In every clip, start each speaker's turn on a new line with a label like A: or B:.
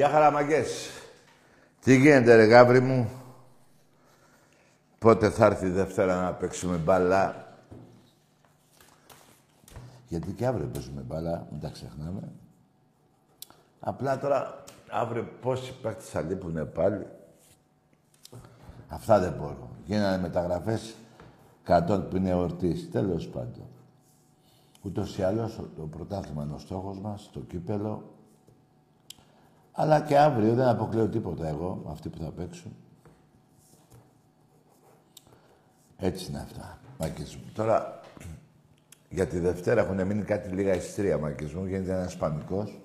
A: Γεια χαραμαγκές. Τι γίνεται ρε γάβρι μου; Πότε θα έρθει η Δευτέρα να παίξουμε μπάλα; Γιατί και αύριο παίζουμε μπάλα, μην τα ξεχνάμε. Απλά τώρα, αύριο πόσοι παίκτες θα λείπουνε πάλι; Αυτά δεν μπορώ. Γίνανε μεταγραφές κατών που είναι ορτής. Τέλος πάντων. Ούτως ή άλλως, το πρωτάθλημα είναι ο στόχος μας, το κύπελο. Αλλά και αύριο δεν αποκλείω τίποτα εγώ, αυτοί που θα παίξουν. Έτσι είναι αυτά, μάκες μου. Τώρα, για τη Δευτέρα έχουν μείνει κάτι λίγα εισιτήρια, μάκες μου. Γίνεται ένας πανικός.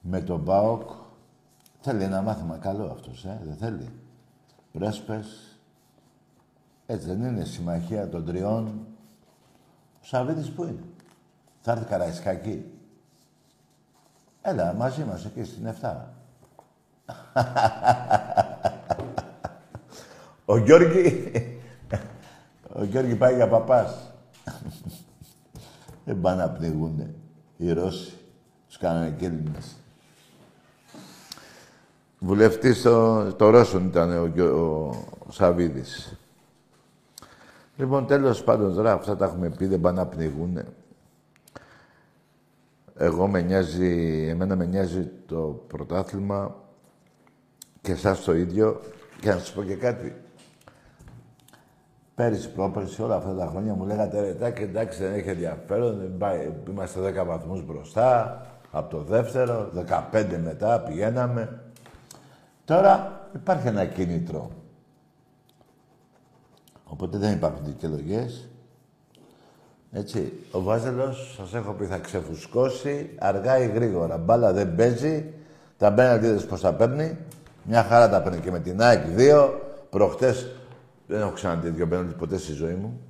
A: Με τον ΠΑΟΚ. Θέλει ένα μάθημα καλό αυτός, ε, δεν θέλει. Πρέσπες. Έτσι δεν είναι, συμμαχία των τριών. Ο Σαββίδης πού είναι. Θα έρθει Καραϊσκάκη. Έλα, μαζί μας, εκεί στην 7. Ο Γιώργη... Ο Γιώργη πάει για παπάς. Δεν πάνε να πνιγούνε. Οι Ρώσοι. Τους κάνανε κέλυνες. Βουλευτής το, το Ρώσον ήταν ο, ο, ο Σαβίδης. Λοιπόν, τέλος πάντων, τώρα αυτά τα έχουμε πει, δεν πάνε να πνιγούνε. Εγώ με νοιάζει, εμένα με νοιάζει το πρωτάθλημα και εσάς το ίδιο. Και να σας πω και κάτι. Πέρυσι, πρόπερσι, όλα αυτά τα χρόνια μου λέγατε ρε και εντάξει δεν έχει ενδιαφέρον, είμαστε 10 βαθμούς μπροστά, από το δεύτερο, 15 μετά πηγαίναμε. Τώρα υπάρχει ένα κίνητρο. Οπότε δεν υπάρχουν δικαιολογίες. Έτσι, ο Βάζελος, σας έχω πει, θα ξεφουσκώσει αργά ή γρήγορα. Μπάλα δεν παίζει, τα μπέναλτι πώς τα παίρνει. Μια χαρά τα παίρνει και με την ΑΕΚ δύο. Προχτές δεν έχω ξαναδεί δύο μπέναλτι ποτέ στη ζωή μου.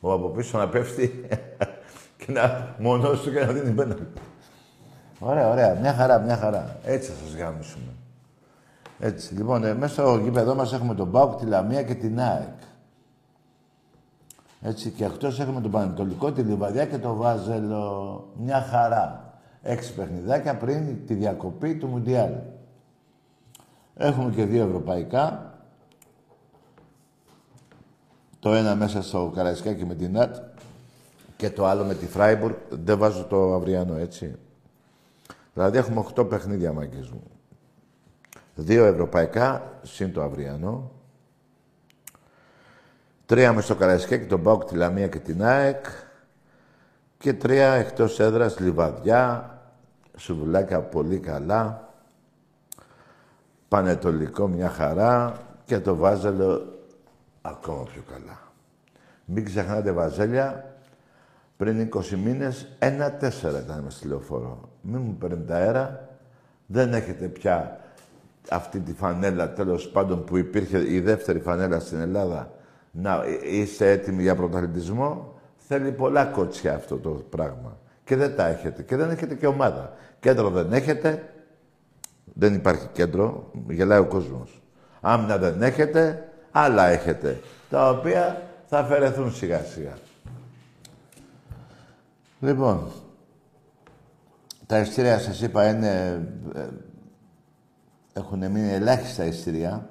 A: Ο από πίσω να πέφτει και να μονός του και να δίνει μπέναλτι. Ωραία, ωραία. Μια χαρά, μια χαρά. Έτσι θα σας γάμισουμε. Έτσι. Λοιπόν, ε, μέσα στο γήπεδο μας έχουμε τον Μπάουκ, τη Λαμία και την ΑΕΚ. Έτσι και εκτός έχουμε τον Πανετολικό, τη Λιβαδιά και το Βάζελο. Μια χαρά. Έξι παιχνιδάκια πριν τη διακοπή του Μουντιάλ. Έχουμε και δύο ευρωπαϊκά. Το ένα μέσα στο Καραϊσκάκι με την ΑΤ και το άλλο με τη Φράιμπουργκ. Δεν βάζω το αυριανό, έτσι. Δηλαδή έχουμε 8 παιχνίδια, μάγκες μου. Δύο ευρωπαϊκά, συν το αυριανό. Τρία μες στο Καραϊσκάκι, τον Πάουκ, τη Λαμία και την ΑΕΚ. Και τρία εκτός έδρας, Λιβαδιά, Σουβουλάκια πολύ καλά. Πανετολικό μια χαρά και το Βάζελο ακόμα πιο καλά. Μην ξεχνάτε Βαζέλια, πριν 20 μήνες, ένα-τέσσερα ήταν μες στη λεωφόρο. Μην μου παίρνετε αέρα, δεν έχετε πια αυτή τη φανέλα, τέλος πάντων, που υπήρχε η δεύτερη φανέλα στην Ελλάδα, να είστε έτοιμοι για πρωταθλητισμό, θέλει πολλά κότσια αυτό το πράγμα. Και δεν τα έχετε. Και δεν έχετε και ομάδα. Κέντρο δεν έχετε. Δεν υπάρχει κέντρο. Γελάει ο κόσμος. Άμυνα δεν έχετε. Άλλα έχετε. Τα οποία θα αφαιρεθούν σιγά σιγά. Λοιπόν, τα ειστήρια σας είπα είναι... Ε, έχουν μείνει ελάχιστα ειστήρια.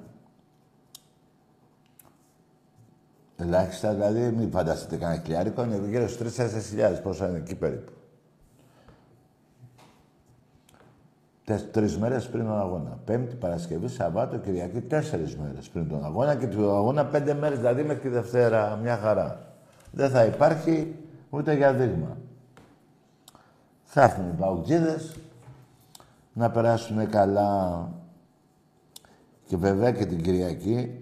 A: Ελάχιστα, δηλαδή μην φανταστείτε κανένα χιλιάρικο, είναι γύρω στους 3-4 χιλιάδες, πόσα είναι εκεί περίπου. Τρεις μέρες πριν τον αγώνα. Πέμπτη, Παρασκευή, Σαββάτο, Κυριακή, τέσσερις μέρες πριν τον αγώνα και του αγώνα πέντε μέρες, δηλαδή μέχρι τη Δευτέρα, μια χαρά. Δεν θα υπάρχει ούτε για δείγμα. Θα έρθουν οι παουτζίδες να περάσουν καλά και βέβαια και την Κυριακή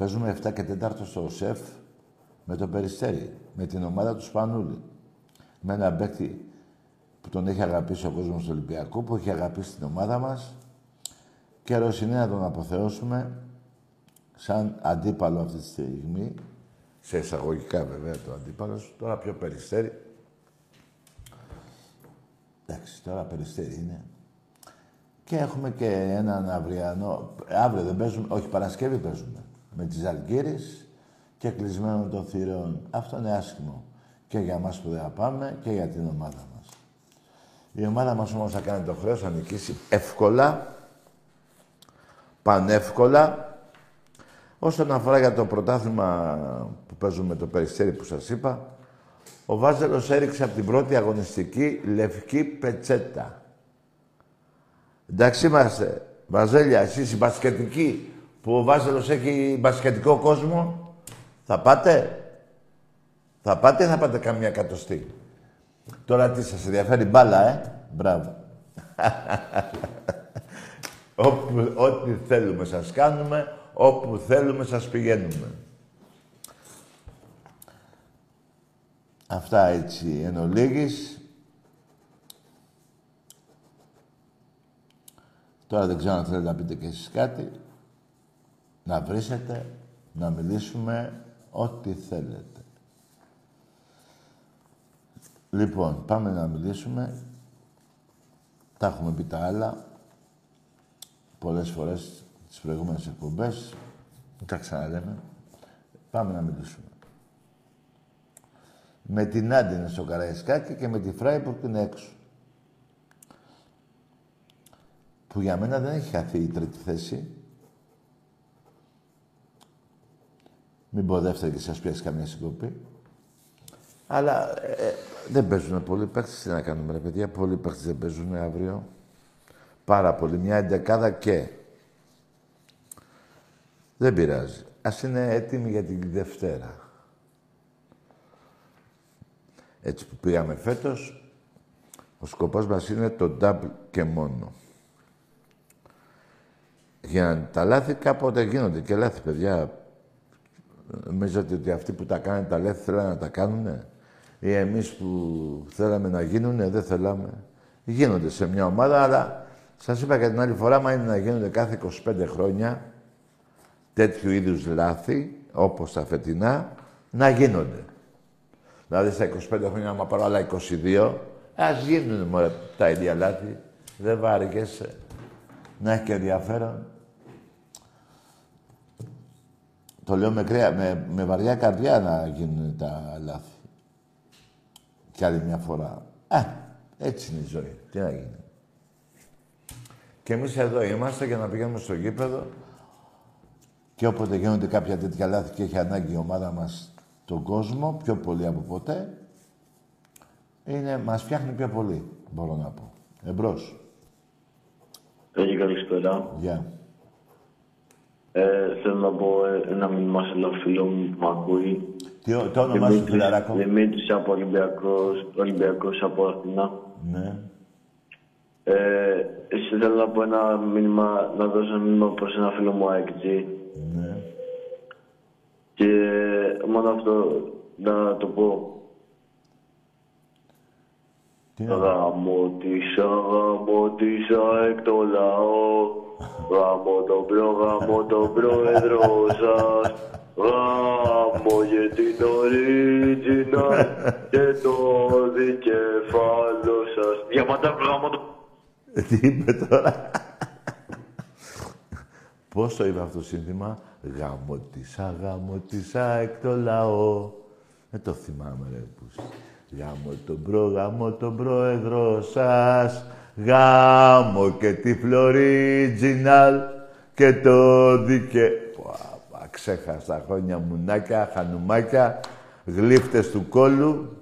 A: παίζουμε 7 και 4 στο ΣΕΦ με το Περιστέρι, με την ομάδα του Σπανούλη. Με ένα παίκτη που τον έχει αγαπήσει ο κόσμος του Ολυμπιακού, που έχει αγαπήσει την ομάδα μας και είναι να τον αποθεώσουμε σαν αντίπαλο αυτή τη στιγμή, σε εισαγωγικά βέβαια το αντίπαλος, τώρα πιο περιστέρι. Εντάξει, τώρα περιστέρι είναι. Και έχουμε και έναν αυριανό, αύριο δεν παίζουμε, όχι Παρασκευή παίζουμε, με τις Αλγύρες και κλεισμένο των θηρών. Αυτό είναι άσχημο και για μας που δεν πάμε και για την ομάδα μας. Η ομάδα μας όμως θα κάνει το χρέος, θα νικήσει εύκολα, πανεύκολα. Όσον αφορά για το πρωτάθλημα που παίζουμε το Περιστέρι που σας είπα, ο Βάζελος έριξε από την πρώτη αγωνιστική λευκή πετσέτα. Εντάξει είμαστε, Βαζέλια, εσείς οι μπασκετικοί, που ο Βάζελος έχει μπασκετικό κόσμο, θα πάτε; Θα πάτε ή θα πάτε καμία κατοστή; Τώρα τι σας ενδιαφέρει μπάλα, ε; Μπράβο. Όπου, ό,τι θέλουμε σας κάνουμε, όπου θέλουμε σας πηγαίνουμε. Αυτά έτσι εν ολίγης. Τώρα δεν ξέρω αν θέλετε να πείτε και εσείς κάτι. Να βρίσετε, να μιλήσουμε ό,τι θέλετε. Λοιπόν, πάμε να μιλήσουμε. Τα έχουμε πει τα άλλα πολλές φορές τις προηγούμενες εκπομπές. Μην τα ξαναλέμε. Πάμε να μιλήσουμε. Με την Άντινα στο Καραϊσκάκι και με τη Φράιπουργκ είναι έξω. Που για μένα δεν έχει χαθεί η τρίτη θέση. Μην πω δεύτερη και σας πιάσει καμία συγκοπή. Αλλά ε, δεν παίζουν πολλοί παίχτες. Τι να κάνουμε, ρε παιδιά. Πολλοί παίχτες δεν παίζουν αύριο. Πάρα πολύ. Μια εντεκάδα και. Δεν πειράζει. Ας είναι έτοιμοι για την Δευτέρα. Έτσι που πήγαμε φέτος, ο σκοπός μας είναι το double και μόνο. Για να τα λάθη κάποτε γίνονται και λάθη, παιδιά. Νομίζετε ότι αυτοί που τα κάνουν τα λάθη θέλουν να τα κάνουνε; Ή εμείς που θέλαμε να γίνουνε, δεν θέλαμε. Γίνονται σε μια ομάδα, αλλά σας είπα και την άλλη φορά, μα είναι να γίνονται κάθε 25 χρόνια τέτοιου είδους λάθη, όπως τα φετινά, να γίνονται. Δηλαδή στα 25 χρόνια, άμα πάρω άλλα 22, ας γίνουν μωρέ, τα ίδια λάθη. Δεν βάρηκεσαι. Να έχει και ενδιαφέρον. Το λέω με, με, με βαριά καρδιά να γίνουν τα λάθη κι άλλη μια φορά. Α, έτσι είναι η ζωή. Τι να γίνει. Και εμείς εδώ είμαστε για να πηγαίνουμε στο γήπεδο και όποτε γίνονται κάποια τέτοια λάθη και έχει ανάγκη η ομάδα μας τον κόσμο, πιο πολύ από ποτέ, είναι, μας φτιάχνει πιο πολύ, μπορώ να πω. Εμπρός.
B: Έχει καλησπέρα.
A: Γεια.
B: Ε, θέλω να πω ε, ένα μήνυμα σε ένα φίλο μου που με ακούει.
A: Τι, το όνομά σου, φιλαράκο;
B: Δημήτρης από Ολυμπιακός, Ολυμπιακός από Αθηνά.
A: Ναι.
B: Ε, εσύ θέλω να πω ένα μήνυμα, να δώσω ένα μήνυμα προς ένα φίλο μου ΑΕΚ
A: Ναι.
B: Και μόνο αυτό να το πω.
A: Τι να
B: Γαμώ της, γαμώ της ΑΕΚ το λαό. Γάμο τον προ, γάμο τον πρόεδρο σας. Γάμο για την original και το δικεφάλο σας. Διαμαντά, γάμο τον...
A: Τι είπε τώρα; Πώς το είπε αυτό το σύνθημα; Γαμωτισά, γαμωτισά εκ το λαό. Δεν το θυμάμαι ρε πούς. Γάμο τον προ, γάμο τον πρόεδρο σας. Γάμο και τη φλωρίτζιναλ και το δικαι... Πα, ξέχασα χρόνια μουνάκια, χανουμάκια, γλύφτες του κόλου.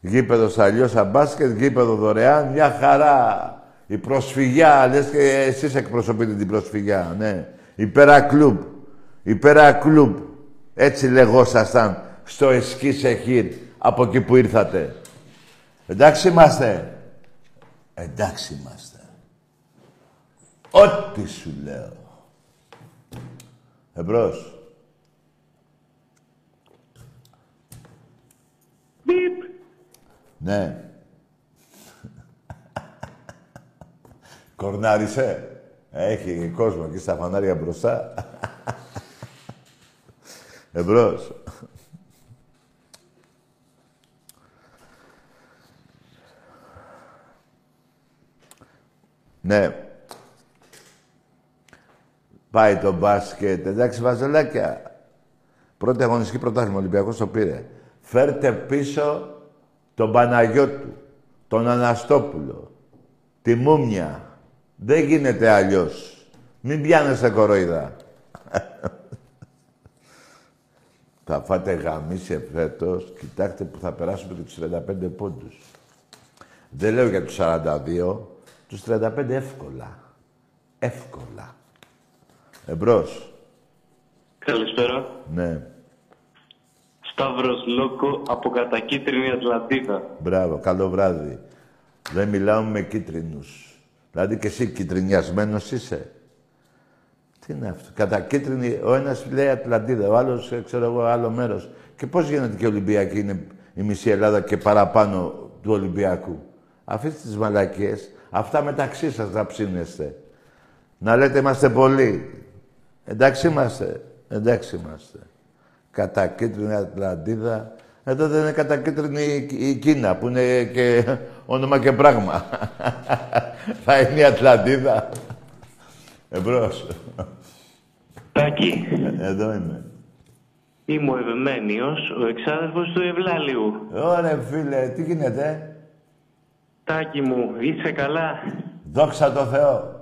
A: Γήπεδος αλλιώς μπάσκετ, γήπεδο δωρεάν, μια χαρά. Η προσφυγιά, λες και εσείς εκπροσωπείτε την προσφυγιά, ναι. Υπέρα-κλουμπ. Υπέρα-κλουμπ. Έτσι λεγόσασταν στο Εσκή Σεχίρ, από εκεί που ήρθατε. Εντάξει είμαστε. Εντάξει είμαστε. Ό,τι σου λέω. Εμπρός.
B: Μπιπ.
A: Ναι. Κορνάρισε. Έχει κόσμο εκεί στα φανάρια μπροστά. Εμπρός. Ναι. Πάει το μπάσκετ. Εντάξει, βαζελάκια. Πρώτη αγωνιστική πρωτάθλημα, Ολυμπιακός το πήρε. Φέρτε πίσω τον Παναγιώτου, τον Αναστόπουλο, τη Μούμια. Δεν γίνεται αλλιώς. Μην πιάνεσαι κοροϊδά. θα φάτε γαμίσια φέτος. Κοιτάξτε που θα περάσουμε και τους 35 πόντους. Δεν λέω για τους 42. Τους 35 εύκολα. Εύκολα. Εμπρός.
B: Καλησπέρα.
A: Ναι.
B: Σταύρος Λόκο από κατακίτρινη Ατλαντίδα.
A: Μπράβο. Καλό βράδυ. Δεν μιλάμε με κίτρινους. Δηλαδή και εσύ κυτρινιασμένος είσαι. Τι είναι αυτό; Κατά κίτρινη, ο ένας λέει Ατλαντίδα, ο άλλος, ε, ξέρω εγώ, άλλο μέρος. Και πώς γίνεται και οι Ολυμπιακοί είναι η μισή Ελλάδα και παραπάνω του Ολυμπιακού; Αφήστε τις μαλακίες. Αυτά μεταξύ σας να ψήνεστε. Να λέτε είμαστε πολλοί. Εντάξει είμαστε. Εντάξει είμαστε. Κατά κίτρινη Ατλαντίδα. Εδώ δεν είναι κατά κίτρινη η Κίνα που είναι και όνομα και πράγμα. Θα είναι η Ατλαντίδα. Εμπρός.
B: Τάκη,
A: Εδώ είμαι.
B: είμαι ο Ευμένιος, ο εξάδελφος του Ευλάλιου.
A: Ωραία φίλε, τι γίνεται.
B: Τάκη μου, είσαι καλά;
A: Δόξα τω Θεώ.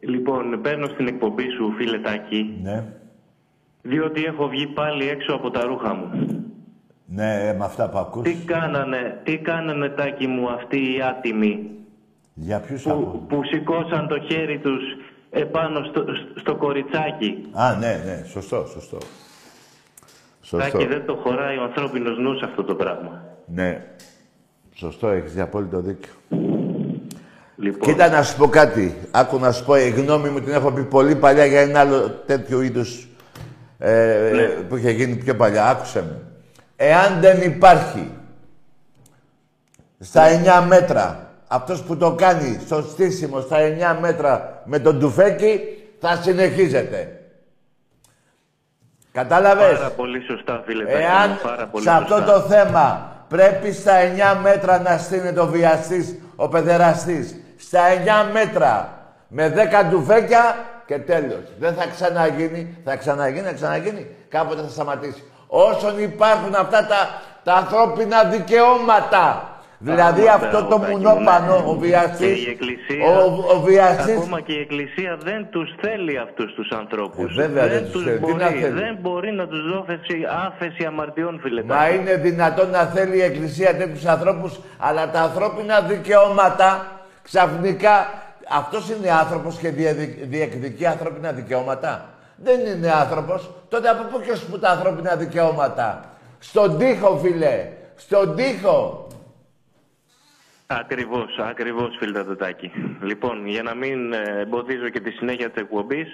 B: Λοιπόν, παίρνω στην εκπομπή σου, φίλε Τάκη,
A: Ναι.
B: διότι έχω βγει πάλι έξω από τα ρούχα μου.
A: Ναι, με αυτά που ακούς.
B: Τι κάνανε, τι κάνανε Τάκη μου αυτοί οι άτιμοι;
A: Για ποιους
B: που,
A: ακούς;
B: που σηκώσαν το χέρι τους επάνω στο, στο κοριτσάκι.
A: Α, ναι, ναι. Σωστό, σωστό. Σωστό.
B: Τάκη δεν το χωράει ο ανθρώπινος νους αυτό το πράγμα.
A: Ναι. Σωστό, έχεις απόλυτο δίκιο.
B: Λοιπόν,
A: Κοίτα να σου πω κάτι. Άκου να σου πω, η γνώμη μου την έχω πει πολύ παλιά για ένα άλλο τέτοιο είδους ε,
B: Ναι.
A: που είχε γίνει πιο παλιά. Άκουσε με. Εάν δεν υπάρχει στα 9 μέτρα αυτός που το κάνει στο στήσιμο στα 9 μέτρα με τον τουφέκι, θα συνεχίζεται. Κατάλαβες;
B: πάρα πολύ σωστά φίλε Τάκη
A: Εάν
B: μου, πάρα πολύ
A: σε αυτό
B: σωστά.
A: το θέμα πρέπει στα 9 μέτρα να στείνεται ο βιαστής, ο παιδεραστής. Στα 9 μέτρα με 10 ντουφέκια και τέλος. Δεν θα ξαναγίνει, θα ξαναγίνει, θα ξαναγίνει. Κάποτε θα σταματήσει. Όσον υπάρχουν αυτά τα, τα ανθρώπινα δικαιώματα. Δηλαδή
B: Πράγματι,
A: αυτό το
B: Τάκη μου,
A: μουνόπανο,
B: ναι.
A: ο βιαστής,
B: Και η Εκκλησία,
A: ο, ο βιαστής
B: Ακόμα και η Εκκλησία δεν τους θέλει αυτούς τους ανθρώπους.
A: Ε, βέβαια δεν τους
B: τους
A: θέλει. Τι
B: μπορεί.
A: να θέλει;
B: Δεν μπορεί να τους δώσει άφεση αμαρτιών, φίλε.
A: Μα
B: Τάκη.
A: είναι δυνατόν να θέλει η Εκκλησία τέτοιους ανθρώπους, αλλά τα ανθρώπινα δικαιώματα ξαφνικά. Αυτός είναι άνθρωπος και διεδι- διεκδικεί ανθρώπινα δικαιώματα; Δεν είναι άνθρωπος. Τότε από πού και σου τα ανθρώπινα δικαιώματα; Στον τοίχο, φίλε. Στον τοίχο.
C: Ακριβώς, ακριβώς, φίλε Τατάκη. Λοιπόν, για να μην ε, εμποδίζω και τη συνέχεια της εκπομπής,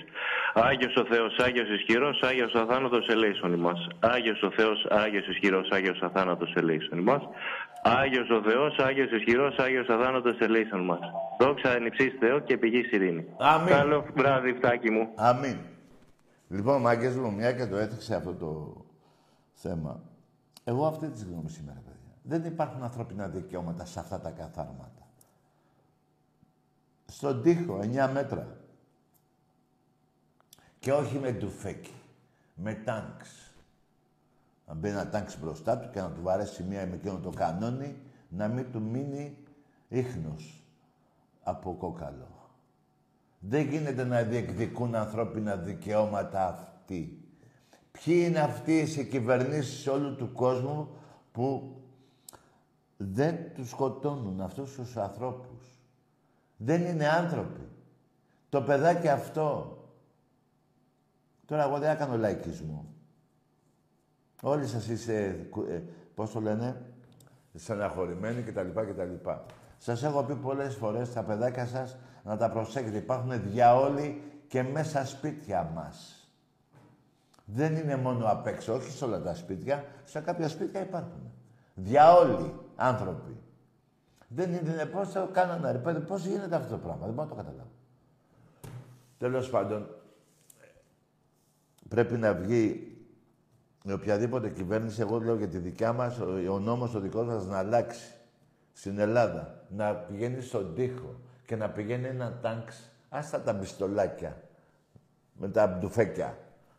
C: Άγιος ο Θεός, Άγιος Ισχυρός, Άγιος Αθάνατος ελέησον μα. Άγιος ο Θεός, Άγιος Ισχυρός, Άγιος Αθάνατος ελέησον μα. Άγιος ο Θεός, Άγιος Ισχυρός, Άγιος Αθάνατος ελέησον μα. Δόξα εν Θεό και πηγή ειρήνη.
A: Αμήν.
C: Καλό βράδυ, φτάκι μου.
A: Αμήν. Λοιπόν, μάγκες μου, μια και το έθιξε αυτό το θέμα. Εγώ αυτή τη γνώμη σήμερα, παιδιά. Δεν υπάρχουν ανθρώπινα δικαιώματα σε αυτά τα καθάρματα. Στον τοίχο, 9 μέτρα. Και όχι με ντουφέκι. Με τάγκς. Να μπει ένα τάγκς μπροστά του και να του βαρέσει μία με εκείνο το κανόνι, να μην του μείνει ίχνος από κόκαλο. Δεν γίνεται να διεκδικούν ανθρώπινα δικαιώματα αυτοί. Ποιοι είναι αυτοί οι κυβερνήσεις όλου του κόσμου που δεν τους σκοτώνουν αυτούς τους ανθρώπους. Δεν είναι άνθρωποι. Το παιδάκι αυτό... Τώρα εγώ δεν έκανα λαϊκισμό. Όλοι σας είστε, ε, πώς το λένε, στεναχωρημένοι κτλ. κτλ. Σας έχω πει πολλές φορές τα παιδάκια σας να τα προσέχετε. Υπάρχουν διαόλοι και μέσα σπίτια μας. Δεν είναι μόνο απ' έξω, όχι σε όλα τα σπίτια. Σε κάποια σπίτια υπάρχουν. Διαόλοι άνθρωποι. Δεν είναι πώς το κάνανε, ρε παιδί, πώς γίνεται αυτό το πράγμα. Δεν μπορώ να το καταλάβω. Τέλος πάντων, πρέπει να βγει με οποιαδήποτε κυβέρνηση, εγώ λέω για τη δικιά μας, ο, ο νόμος ο δικός μας να αλλάξει στην Ελλάδα. Να πηγαίνει στον τοίχο και να πηγαίνει ένα τάγκς, άστα τα μπιστολάκια, με τα μπτουφέκια,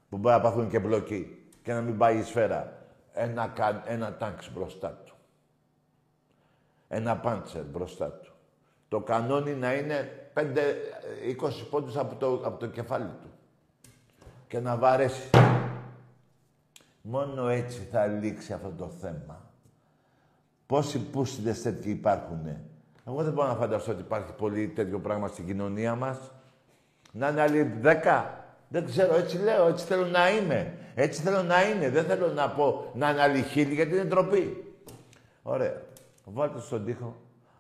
A: που μπορεί να πάθουν και μπλοκή και να μην πάει η σφαίρα. Ένα, ένα τάγκς μπροστά του ένα πάντσερ μπροστά του. Το κανόνι να είναι 5-20 πόντους από το, από το κεφάλι του. Και να βαρέσει. Μόνο έτσι θα λήξει αυτό το θέμα. Πόσοι πούστιδες τέτοιοι υπάρχουνε; Εγώ δεν μπορώ να φανταστώ ότι υπάρχει πολύ τέτοιο πράγμα στην κοινωνία μας. Να είναι άλλοι δέκα. Δεν ξέρω, έτσι λέω, έτσι θέλω να είμαι. Έτσι θέλω να είναι. Δεν θέλω να πω να είναι άλλοι χίλιοι γιατί είναι ντροπή. Ωραία. Βάλτε στον τοίχο.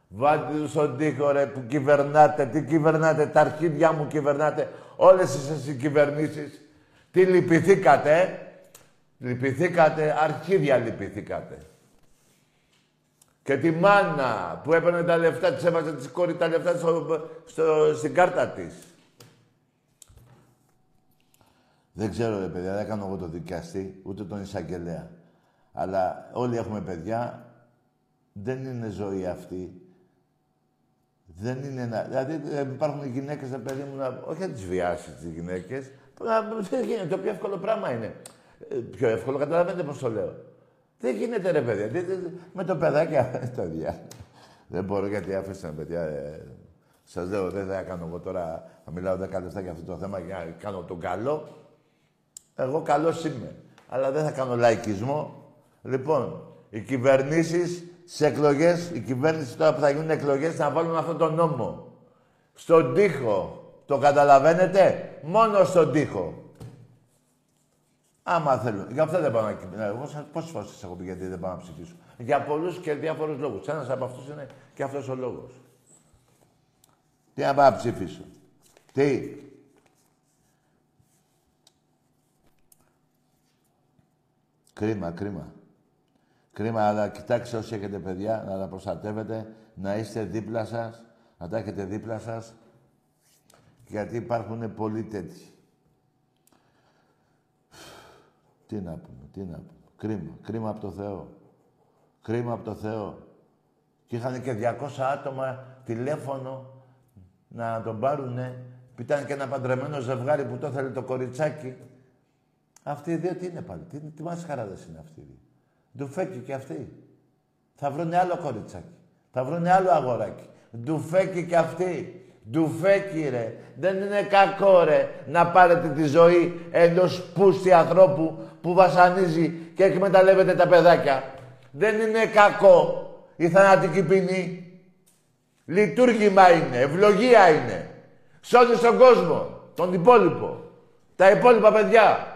A: Βάλτε στον τοίχο, ρε, που κυβερνάτε. Τι κυβερνάτε, τα αρχίδια μου κυβερνάτε. Όλες εσείς οι κυβερνήσεις. Τι λυπηθήκατε, ε; Λυπηθήκατε, αρχίδια λυπηθήκατε. Και τη μάνα που έπαιρνε τα λεφτά, της έβαζε τη κόρη τα λεφτά στο, στο, στην κάρτα της. Δεν ξέρω, ρε παιδιά, δεν κάνω εγώ το δικαστή, ούτε τον εισαγγελέα. Αλλά όλοι έχουμε παιδιά, δεν είναι ζωή αυτή. Δεν είναι ένα... Δηλαδή ε, υπάρχουν γυναίκες, ρε παιδί μου, να... όχι να τις βιάσεις τις γυναίκες. Δεν γίνεται. Το πιο εύκολο πράγμα είναι. Ε, πιο εύκολο, καταλαβαίνετε πώς το λέω. Δεν γίνεται ρε παιδιά. Με το παιδάκι, το Δεν μπορώ γιατί άφησα παιδιά. Ε, Σας λέω, δεν θα κάνω εγώ τώρα, θα μιλάω 10 λεπτά για αυτό το θέμα για να κάνω τον καλό. Εγώ καλός είμαι. Αλλά δεν θα κάνω λαϊκισμό. Λοιπόν, οι κυβερνήσεις στι εκλογές, η κυβέρνηση τώρα που θα γίνουν εκλογές να βάλουν αυτόν τον νόμο. Στον τοίχο. Το καταλαβαίνετε; Μόνο στον τοίχο. Άμα θέλω. Γι' αυτό δεν πάω να κυβερνήσω. Εγώ πόσες φορές σας έχω πει γιατί δεν πάω να ψηφίσω; Για πολλούς και διάφορους λόγους. Ένας από αυτούς είναι και αυτός ο λόγος. Τι να πάω να ψηφίσω; Τι; Κρίμα, κρίμα. Κρίμα, αλλά κοιτάξτε όσοι έχετε παιδιά, να τα προστατεύετε, να είστε δίπλα σας, να τα έχετε δίπλα σας, γιατί υπάρχουν πολλοί τέτοιοι. Τι να πούμε, τι να πούμε. Κρίμα, κρίμα από το Θεό. Κρίμα από το Θεό. Και είχαν και 200 άτομα τηλέφωνο να τον πάρουνε. Ήταν και ένα παντρεμένο ζευγάρι που το ήθελε το κοριτσάκι. Αυτοί οι δύο τι είναι πάλι, τι, τι μας χαράδες είναι αυτοί οι δύο. Ντουφέκι και αυτοί. Θα βρουνε άλλο κοριτσάκι. Θα βρουνε άλλο αγοράκι. Ντουφέκι και αυτοί. Ντουφέκι ρε. Δεν είναι κακό ρε να πάρετε τη ζωή ενός πούστη ανθρώπου που βασανίζει και εκμεταλλεύεται τα παιδάκια. Δεν είναι κακό η θανατική ποινή. Λειτουργήμα είναι, ευλογία είναι. Σώζει τον κόσμο, τον υπόλοιπο. Τα υπόλοιπα παιδιά.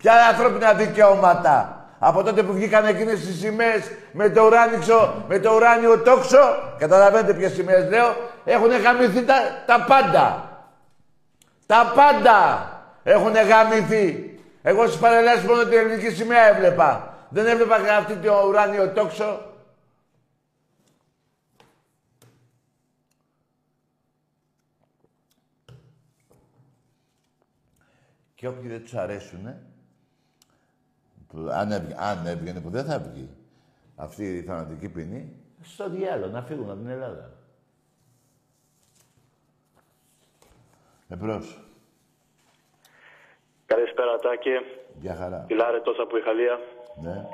A: Ποια ανθρώπινα δικαιώματα Από τότε που βγήκαν εκείνες τις σημαίες με το ουράνιξο, με το ουράνιο τόξο, καταλαβαίνετε ποιες σημαίες λέω, έχουν γαμηθεί τα, τα πάντα. Τα πάντα έχουν γαμηθεί. Εγώ στις παρελάσεις μόνο την ελληνική σημαία έβλεπα. Δεν έβλεπα αυτή το ουράνιο τόξο. Και όποιοι δεν τους αρέσουνε, αν, έβγαινε, αν έβγαινε που δεν θα βγει αυτή η θανατική ποινή, στο διάλογο να φύγουν από την Ελλάδα. Εμπρός.
D: Καλησπέρα, Τάκη.
A: Γεια χαρά.
D: Πιλάρε τόσα που η Χαλία.
A: Ναι.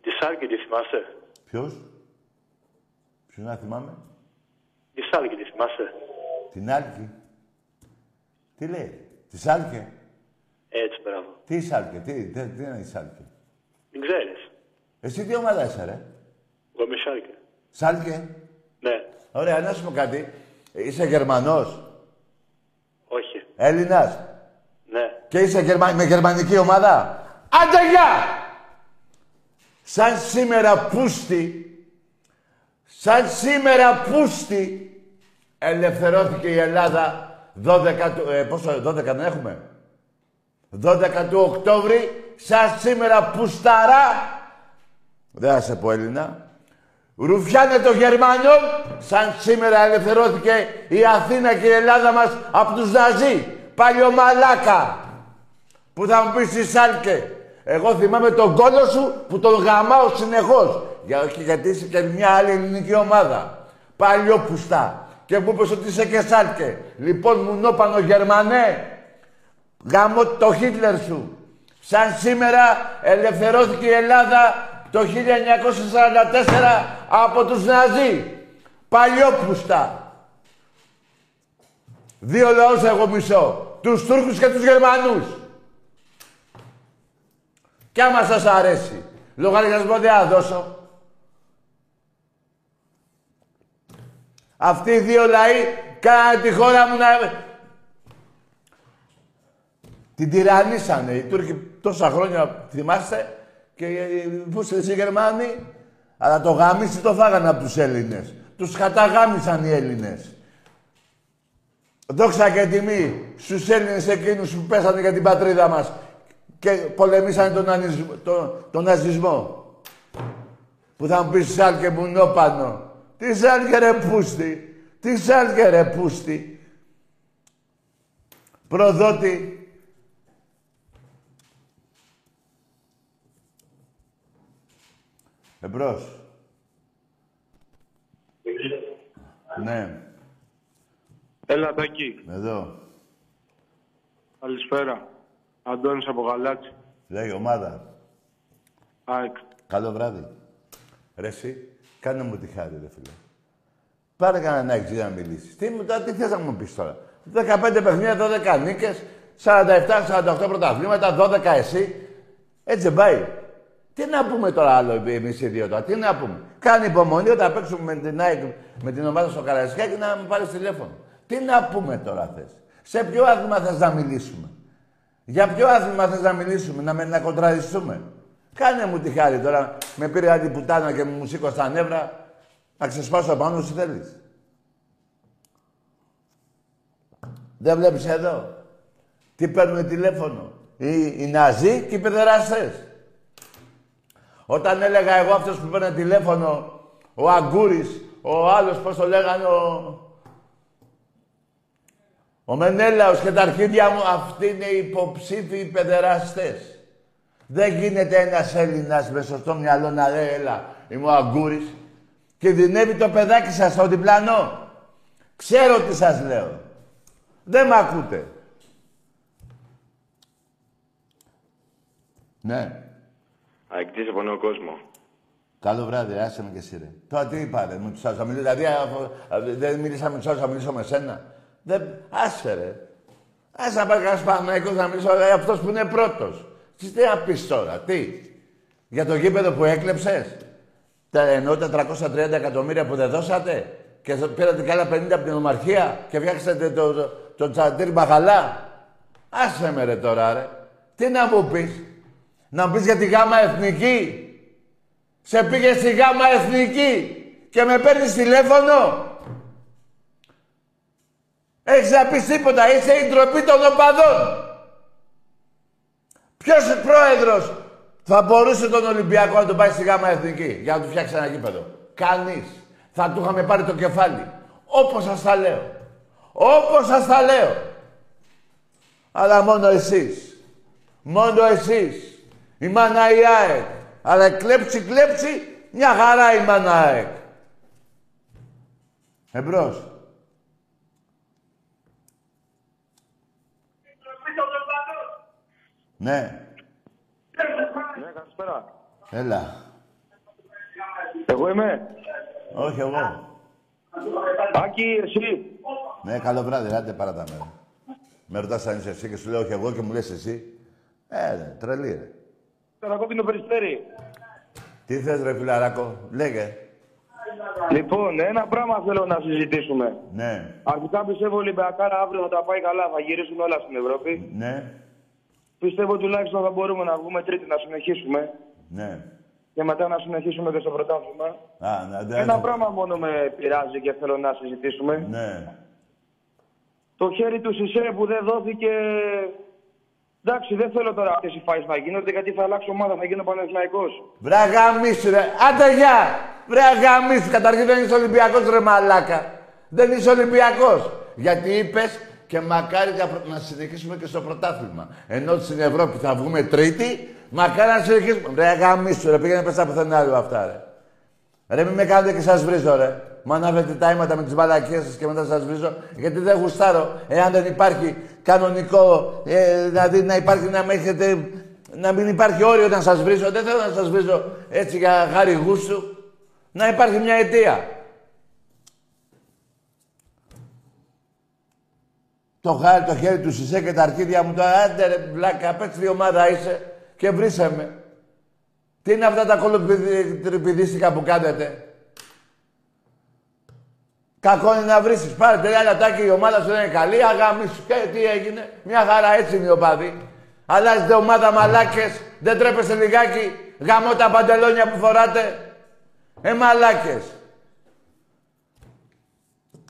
D: Τη Σάλκη τη θυμάσαι;
A: Ποιος; Ποιον να θυμάμαι;
D: Τη Σάλκη τη θυμάσαι;
A: Την Άλκη. Τι λέει; Τη Σάλκε.
D: Έτσι, μπράβο.
A: Τι η Σάλκε. Τι, τι, τι είναι η Σάλκε.
D: Την ξέρεις.
A: Εσύ τι ομάδα είσαι, ρε;
D: Εγώ είμαι Σάλκη.
A: Σάλκε;
D: Ναι.
A: Ωραία, να σου πω κάτι. Είσαι Γερμανός;
D: Όχι.
A: Έλληνας;
D: Ναι.
A: Και είσαι γερμα... με γερμανική ομάδα; Άντε γεια! Σαν σήμερα πούστη, σαν σήμερα πούστη, ελευθερώθηκε η Ελλάδα 12 του, ε, πόσο, 12 δεν έχουμε; 12 του Οκτώβρη, σαν σήμερα πουσταρά, δεν θα σε πω Έλληνα, Ρουφιάνε το Γερμανό, σαν σήμερα ελευθερώθηκε η Αθήνα και η Ελλάδα μας από τους Ναζί. Παλιωμαλάκα. Που θα μου πεις στη Σάλκε. Εγώ θυμάμαι τον κόλο σου που τον γαμάω συνεχώς. Για, όχι γιατί είσαι και μια άλλη ελληνική ομάδα. Παλιό πουστά. Και μου είπες ότι είσαι και Σάλκε. Λοιπόν μου νόπανο Γερμανέ. Γαμώ το Χίτλερ σου. Σαν σήμερα ελευθερώθηκε η Ελλάδα το 1944 από τους Ναζί. Παλιόπουστα. Δύο λαούς εγώ μισώ. Τους Τούρκους και τους Γερμανούς. Κι άμα σας αρέσει. Λογαριασμό δεν θα δώσω. Αυτοί οι δύο λαοί κάνανε τη χώρα μου να... Την τυραννήσανε. Οι Τούρκοι τόσα χρόνια, θυμάστε, και πού είσαι οι Γερμανοί. Αλλά το γάμιση το φάγανε από τους Έλληνες. Τους καταγάμισαν οι Έλληνες. Δόξα και τιμή στους Έλληνες εκείνους που πέσανε για την πατρίδα μας και πολεμήσανε τον, ανισμό, τον, τον ναζισμό. Που θα μου πεις σάλκε μουνόπανο. Τι σάλκε ρε πούστη. Τι σάλκε ρε πούστη. Προδότη. Εμπρός. Ναι.
E: Έλα, Τάκη.
A: Εδώ.
E: Καλησπέρα. Αντώνης από Γαλάτσι.
A: Λέει ομάδα.
E: ΑΕΚ.
A: Καλό βράδυ. Ρε εσύ, κάνε μου τη χάρη, ρε φίλε. Πάρε κανένα έξι να μιλήσεις. Τι, μου, τώρα, τι θες να μου πεις τώρα; 15 παιχνίδια, 12 νίκες, 47-48 πρωταθλήματα, 12 εσύ. Έτσι δεν πάει. Τι να πούμε τώρα άλλο εμείς οι δύο τώρα, τι να πούμε. Κάνει υπομονή όταν παίξουμε με την, ΑΕΚ, με την ομάδα στο Καραϊσκάκι να μου πάρεις τηλέφωνο. Τι να πούμε τώρα θες. Σε ποιο άθλημα θες να μιλήσουμε. Για ποιο άθλημα θες να μιλήσουμε, να, με, να κοντραριστούμε. Κάνε μου τη χάρη τώρα. Με πήρε άλλη πουτάνα και μου σήκω στα νεύρα. Να ξεσπάσω πάνω σου θέλεις. Δεν βλέπεις εδώ. Τι παίρνουν τηλέφωνο. Οι, οι Ναζί και οι παιδεραστές. Όταν έλεγα εγώ αυτός που παίρνει τηλέφωνο, ο Αγκούρης, ο άλλος, πώς το λέγανε, ο... Ο Μενέλαος και τα αρχίδια μου, αυτοί είναι οι υποψήφιοι παιδεραστές. Δεν γίνεται ένας Έλληνας με σωστό μυαλό να λέει, έλα, είμαι ο Αγκούρης. Και δυνεύει το παιδάκι σας στο διπλανό. Ξέρω τι σας λέω. Δεν με ακούτε. Ναι.
C: Αεκτής από νέο κόσμο.
A: Καλό βράδυ, άσε με και εσύ, ρε. Τώρα τι είπα, ρε, με τους άλλους θα μιλήσω. Δηλαδή, αφού- α, δεν μίλησα με τους άλλους, θα μιλήσω με σένα. Δεν... Άσε, ρε. Άσε να πάει κανένας Παναγικός να μιλήσω για αυτός που είναι πρώτος. Τι τι να πεις τώρα, τι; Για το γήπεδο που έκλεψες; Τα, εννοώ τα 330 εκατομμύρια που δεν δώσατε; Και πήρατε και άλλα 50 από την Ομαρχία και φτιάξατε το, το, το τσαντήρ μπαγαλά. Άσε με ρε τώρα, ρε. Τι να μου πεις; Να μου πεις για τη γάμα εθνική. Σε πήγε στη γάμα εθνική και με παίρνεις τηλέφωνο. Έχεις να πεις τίποτα. Είσαι η ντροπή των οπαδών. Ποιος πρόεδρος θα μπορούσε τον Ολυμπιακό να τον πάει στη γάμα εθνική για να του φτιάξει ένα γήπεδο; Κανείς. Θα του είχαμε πάρει το κεφάλι. Όπως σας τα λέω. Όπως σας τα λέω. Αλλά μόνο εσείς. Μόνο εσείς. Η μάνα η ΑΕΚ. Αλλά κλέψει, κλέψει, μια χαρά η μάνα ΑΕΚ. Εμπρός. Ναι.
E: Ναι, καλησπέρα.
A: Έλα.
E: Εγώ είμαι.
A: Όχι εγώ.
E: Άκη, εσύ.
A: Ναι, καλό βράδυ, άντε παρά τα μέρα. Με ρωτάς αν είσαι εσύ και σου λέω όχι εγώ και μου λες εσύ. Ε, ρε, τρελή ρε.
E: Καρακόκκινο περιστέρι.
A: Τι θες ρε φιλαράκο, λέγε.
E: Λοιπόν, ένα πράγμα θέλω να συζητήσουμε.
A: Ναι,
E: Αρχικά πιστεύω ότι η Ολυμπιακάρα αύριο θα τα πάει καλά, θα γυρίσουν όλα στην Ευρώπη.
A: ναι,
E: Πιστεύω τουλάχιστον θα μπορούμε να βγούμε τρίτη να συνεχίσουμε
A: ναι.
E: και μετά να συνεχίσουμε και στο πρωτάθλημα.
A: Α, να δεν
E: Ένα πράγμα μόνο με πειράζει και θέλω να συζητήσουμε.
A: Ναι.
E: Το χέρι του Σισε που δεν δόθηκε. Εντάξει, δεν θέλω τώρα αυτές οι φάσεις να γίνονται γιατί θα αλλάξω ομάδα, θα γίνω Παναθηναϊκός.
A: Βρε αγαμίσου ρε. Άντε γεια. Βρε αγαμίσου. Καταρχήν δεν είσαι Ολυμπιακός ρε μαλάκα. Δεν είσαι Ολυμπιακός. Γιατί είπες και μακάρι να προ- να συνεχίσουμε και στο πρωτάθλημα. Ενώ στην Ευρώπη θα βγούμε τρίτη, μακάρι να συνεχίσουμε. Βρε αγαμίσου ρε. Πήγαινε πες τα πουθενά άλλο αυτά ρε. Ρε μην με κάνετε και σας βρίζω ρε. Μου ανάβετε τα αίματα με τις μπαλακίες σας και μετά σας βρίζω. Γιατί δεν γουστάρω. Εάν δεν υπάρχει κανονικό, ε, δηλαδή να υπάρχει να με έχετε... Να μην υπάρχει όριο να σας βρίζω. Δεν θέλω να σας βρίζω έτσι για χάρη γούστου. Να υπάρχει μια αιτία. Το χάρη το χέρι του Σισε και τα αρχίδια μου τώρα. Άντε ρε βλάκα, παίξε ομάδα είσαι και βρίσε με. Τι είναι αυτά τα κολοπηδίστικα που κάνετε; Κακό είναι να βρίσεις. Πάρε τρία λεπτάκια η ομάδα σου δεν είναι καλή. Αγαμίσου. Και τι έγινε. Μια χαρά έτσι είναι ο παδί. Αλλάζετε ομάδα μαλάκες. Δεν τρέπεστε λιγάκι. Γαμώ τα παντελόνια που φοράτε. Ε, μαλάκες.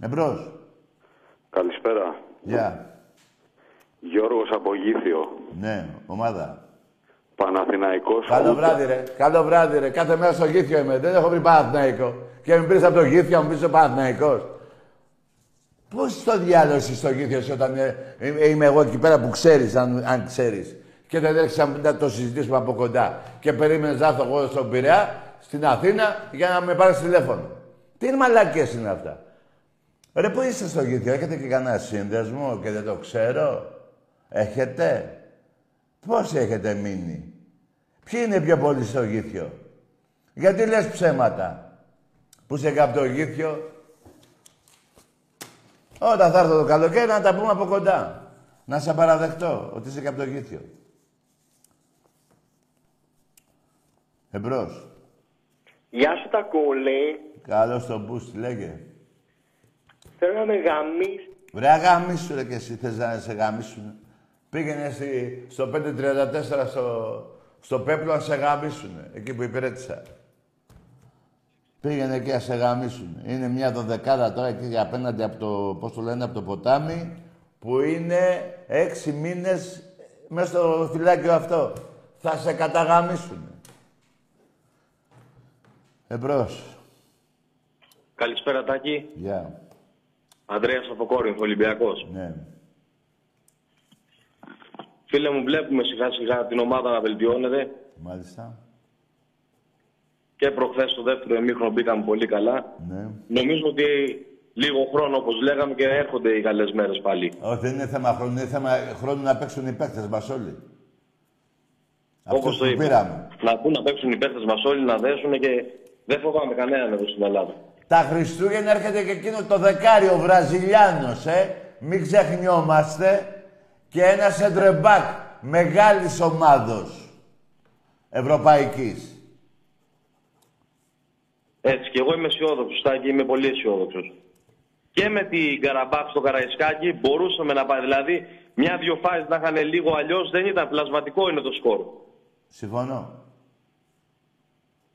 A: Εμπρός.
F: Καλησπέρα.
A: Γεια.
F: Γιώργος από Γήθιο.
A: Ναι, ομάδα.
F: Παναθηναϊκός.
A: Καλό
F: ούτε-
A: βράδυ, ρε. Καλό βράδυ, ρε. Κάθε μέρα στο γήθιο είμαι. Δεν έχω βρει Παναθηναϊκό. Και με πήρες από το γήθιο, να μου πεις ο Παναθηναϊκός. Πώς το διάλογο εσύ στο γήθιο εσύ όταν ε, ε, είμαι εγώ εκεί πέρα που ξέρεις, αν, αν ξέρεις. Και δεν έρχεσαι να το συζητήσουμε από κοντά. Και περίμενες να έρθω εγώ στον Πειραιά, στην Αθήνα, για να με πάρεις τηλέφωνο. Τι είναι μαλακές είναι αυτά. Ρε, πού είστε στο γήθιο, έχετε και κανένα σύνδεσμο και δεν το ξέρω. Έχετε. Πώς έχετε μείνει. Ποιοι είναι πιο πολύ στο γήθιο. Γιατί λες ψέματα. Που είσαι και από το γήθιο. Όταν θα έρθω το καλοκαίρι να τα πούμε από κοντά. Να σε παραδεχτώ ότι είσαι και από το γήθιο. Εμπρός.
G: Γεια σου τα κούλη.
A: Καλώς το boost, λέγε.
G: Θέλω να με γαμίσεις.
A: Βρε αγαμίσου ρε και εσύ θες να σε γαμίσουν. Πήγαινε στη, στο 534 στο, στο Πέπλο να σε γαμίσουν. Εκεί που υπηρέτησα. Πήγαινε εκεί να σε γαμίσουν. Είναι μια δωδεκάδα τώρα εκεί απέναντι από το, πώς το λένε, από το ποτάμι, που είναι έξι μήνες μέσα στο φυλάκιο αυτό. Θα σε καταγαμίσουν. Εμπρός.
C: Καλησπέρα Τάκη.
A: Γεια.
C: Ανδρέας από Κόρινθο, Ολυμπιακός.
A: Ναι.
C: Φίλε μου, βλέπουμε σιγά σιγά την ομάδα να βελτιώνεται.
A: Μάλιστα.
C: Και προχθές στο δεύτερο εμίχρονο μπήκαμε πολύ καλά.
A: Ναι.
C: Νομίζω ότι λίγο χρόνο, όπως λέγαμε, και έρχονται οι καλές μέρες πάλι.
A: Όχι, δεν είναι θέμα χρόνου, είναι θέμα χρόνου να παίξουν οι παίκτες μας όλοι.
C: Όπως
A: Αυτούς
C: το
A: που
C: είπα.
A: πήραμε.
C: Να πούν να παίξουν οι παίχτες μας όλοι, να δέσουν και δεν φοβάμαι κανέναν εδώ στην Ελλάδα.
A: Τα Χριστούγεννα έρχεται και εκείνο το δεκάρι, ο Βραζιλιάνος, ε. Μην ξεχνιόμαστε. Και ένας σεντρεμπάκ μεγάλης ομάδος. Ευρωπαϊκής.
C: Έτσι, και εγώ είμαι αισιόδοξος, Στάκη, είμαι πολύ αισιόδοξος. Και με την Καραμπάχ στο Καραϊσκάκι μπορούσαμε να πάει. Δηλαδή, μια-δυο φάσεις να είχαν λίγο αλλιώς δεν ήταν πλασματικό είναι το σκορ.
A: Συμφωνώ.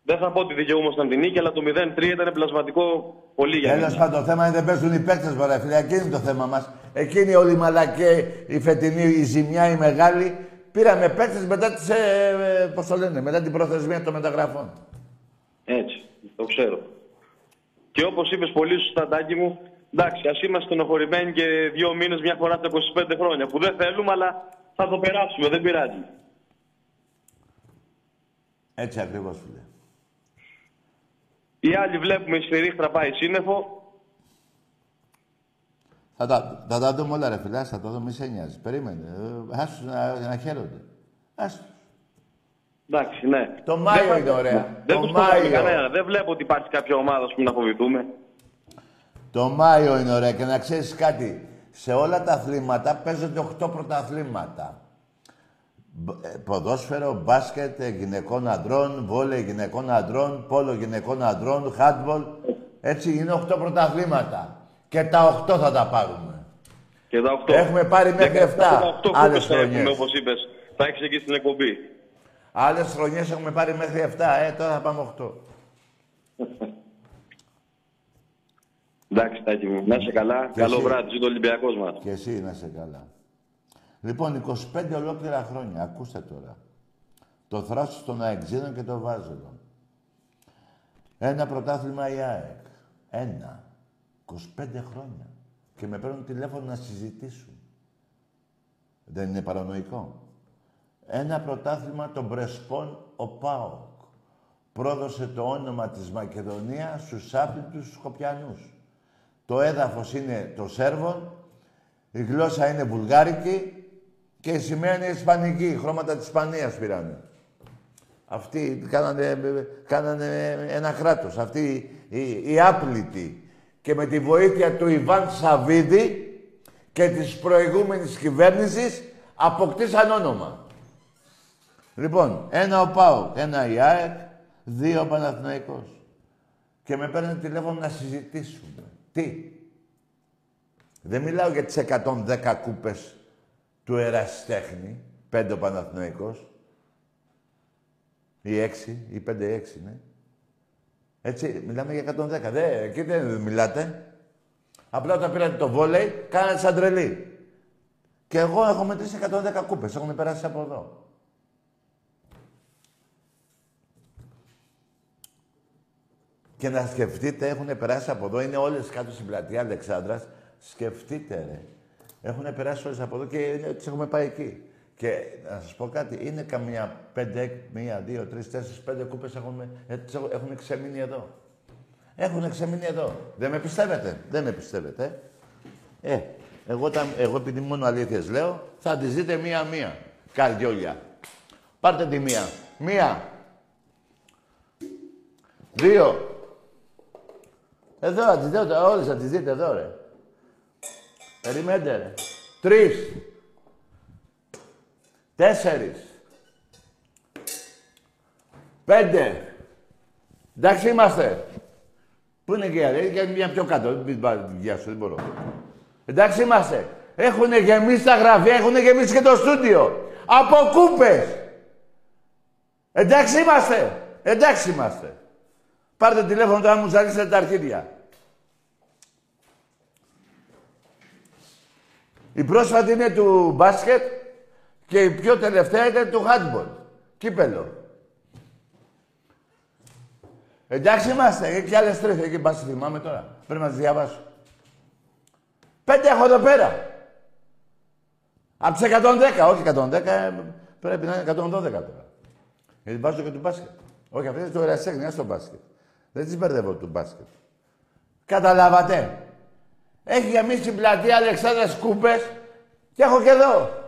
H: Δεν θα πω ότι δικαιούμασταν την νίκη, αλλά το 0-3 ήταν πλασματικό πολύ για
A: Τέλος
H: μένα.
A: πάντων, το θέμα είναι δεν παίζουν οι παίκτες, μωρέ φίλε. Εκείνη είναι το θέμα μας. Εκείνη όλη η μαλακέ, η φετινή, η ζημιά, η μεγάλη. Πήραμε παίκτες μετά τις, ε, ε, πώς το λένε, μετά την προθεσμία των μεταγραφών.
H: Έτσι, το ξέρω. Και όπως είπες πολύ σωστά, Τάκη μου, εντάξει, ας είμαστε στενοχωρημένοι και δύο μήνες μια φορά τα 25 χρόνια που δεν θέλουμε, αλλά θα το περάσουμε, δεν πειράζει.
A: Έτσι ακριβώς, φίλε.
H: Οι άλλοι βλέπουμε η σφυρίχτρα πάει σύννεφο.
A: Θα τα, θα τα δούμε όλα, ρε φιλά, θα το δούμε, μη σε νοιάζει. Περίμενε. Ε, Άσου να, να χαίρονται. Άσου.
H: Εντάξει, ναι.
A: Το Μάιο
H: Δεν-
A: είναι ωραία.
H: Δεν
A: Το
H: τους φοβάμαι
A: Μάιο.
H: κανένα. Δεν βλέπω ότι υπάρχει κάποια ομάδα που να φοβηθούμε.
A: Το Μάιο είναι ωραία και να ξέρεις κάτι. Σε όλα τα αθλήματα παίζονται 8 πρωταθλήματα. Μπ- ε, Ποδόσφαιρο, μπάσκετ ε, γυναικών αντρών, βόλεϊ γυναικών αντρών, πόλο γυναικών αντρών, χάντμπολ. Έτσι είναι 8 πρωταθλήματα. Και τα 8 θα τα πάρουμε.
H: Και τα 8.
A: Έχουμε πάρει μέχρι 7 άλλες χρονιές.
H: Όπως είπες, θα έχεις εκεί στην εκπομπή.
A: Άλλες χρονιές έχουμε πάρει μέχρι 7, ε, τώρα θα πάμε 8.
H: Εντάξει, Τάκη μου. Να είσαι καλά.
A: Και
H: Καλό
A: εσύ.
H: βράδυ. Ζει το Ολυμπιακός μας.
A: Και εσύ να είσαι καλά. Λοιπόν, 25 ολόκληρα χρόνια. Ακούστε τώρα. Το θράσος των αεξίδων και των βάζελων. Ένα πρωτάθλημα η ΑΕΚ. Ένα. 25 χρόνια. Και με παίρνουν τηλέφωνο να συζητήσουν. Δεν είναι παρανοϊκό. Ένα πρωτάθλημα των Πρεσπών ο ΠΑΟΚ. Πρόδωσε το όνομα της Μακεδονίας στους άπλητους Σκοπιανούς. Το έδαφος είναι το Σέρβων, η γλώσσα είναι βουλγάρικη και η σημαία είναι ισπανική. Χρώματα της Ισπανίας πήρανε. Αυτοί κάνανε, κάνανε ένα κράτος. Αυτοί οι, οι άπλητοι. Και με τη βοήθεια του Ιβάν Σαββίδη και της προηγούμενης κυβέρνησης αποκτήσαν όνομα. Λοιπόν, ένα ο ΠΑΟΚ, ένα η ΑΕΚ, δύο ο Παναθηναϊκός. Και με παίρνουν τηλέφωνο να συζητήσουμε. Τι; Δεν μιλάω για τις 110 κούπες του Εραστέχνη, πέντε ο Παναθηναϊκός. Ή έξι, ή πέντε ή έξι, ναι. Έτσι, μιλάμε για 110. Δε, εκεί δεν μιλάτε. Απλά όταν πήρατε το βόλεϊ, κάνατε σαν τρελή. Και εγώ έχω μετρήσει 110 κούπες. Έχουν περάσει από εδώ. Και να σκεφτείτε, έχουν περάσει από εδώ, είναι όλες κάτω στην πλατεία Αλεξάνδρας. Σκεφτείτε, ρε. Έχουν περάσει όλες από εδώ και είναι- τις έχουμε πάει εκεί. Και να σας πω κάτι, είναι καμία πέντε, μία, δύο, τρεις, τέσσερις, πέντε κούπες έχουν, ε, τις έχω- έχουν ξεμείνει εδώ. Έχουν ξεμείνει εδώ. Δεν με πιστεύετε. Δεν με πιστεύετε. Ε, εγώ, τα, εγώ επειδή μόνο αλήθειες λέω, θα τις δείτε μία-μία. Καρδιόλια. Πάρτε τη μία. Μία. Δύο. Εδώ, θα τις δείτε, όλες θα τις δείτε εδώ, ρε. Περιμένετε, ρε. Τρεις. Τέσσερις. Πέντε. Εντάξει είμαστε. Πού είναι και η άλλη, είναι μια πιο κάτω. Μην πάρει την γεια σου, δεν μπορώ. Εντάξει είμαστε. Έχουν γεμίσει τα γραφεία, έχουν γεμίσει και το στούντιο. Από κούπες. Εντάξει είμαστε. Εντάξει είμαστε. Πάρτε τηλέφωνο τώρα μου ζαλίσετε τα αρχίδια. Η πρόσφατη είναι του μπάσκετ και η πιο τελευταία ήταν του handball. Κύπελο. Εντάξει είμαστε. Έχει και άλλες τρεις. Εκεί πας θυμάμαι τώρα. Πρέπει να τις διαβάσω. Πέντε έχω εδώ πέρα. Από τις 110. Όχι 110. ε, Πρέπει να είναι 112 τώρα. Γιατί βάζω και του μπάσκετ. Όχι, αυτή είναι το ερασέχνη, στο μπάσκετ. Δεν τις μπερδεύω του μπάσκετ. Καταλάβατε. Έχει γεμίσει την πλατεία Αλεξάνδρας κούπες και έχω και εδώ.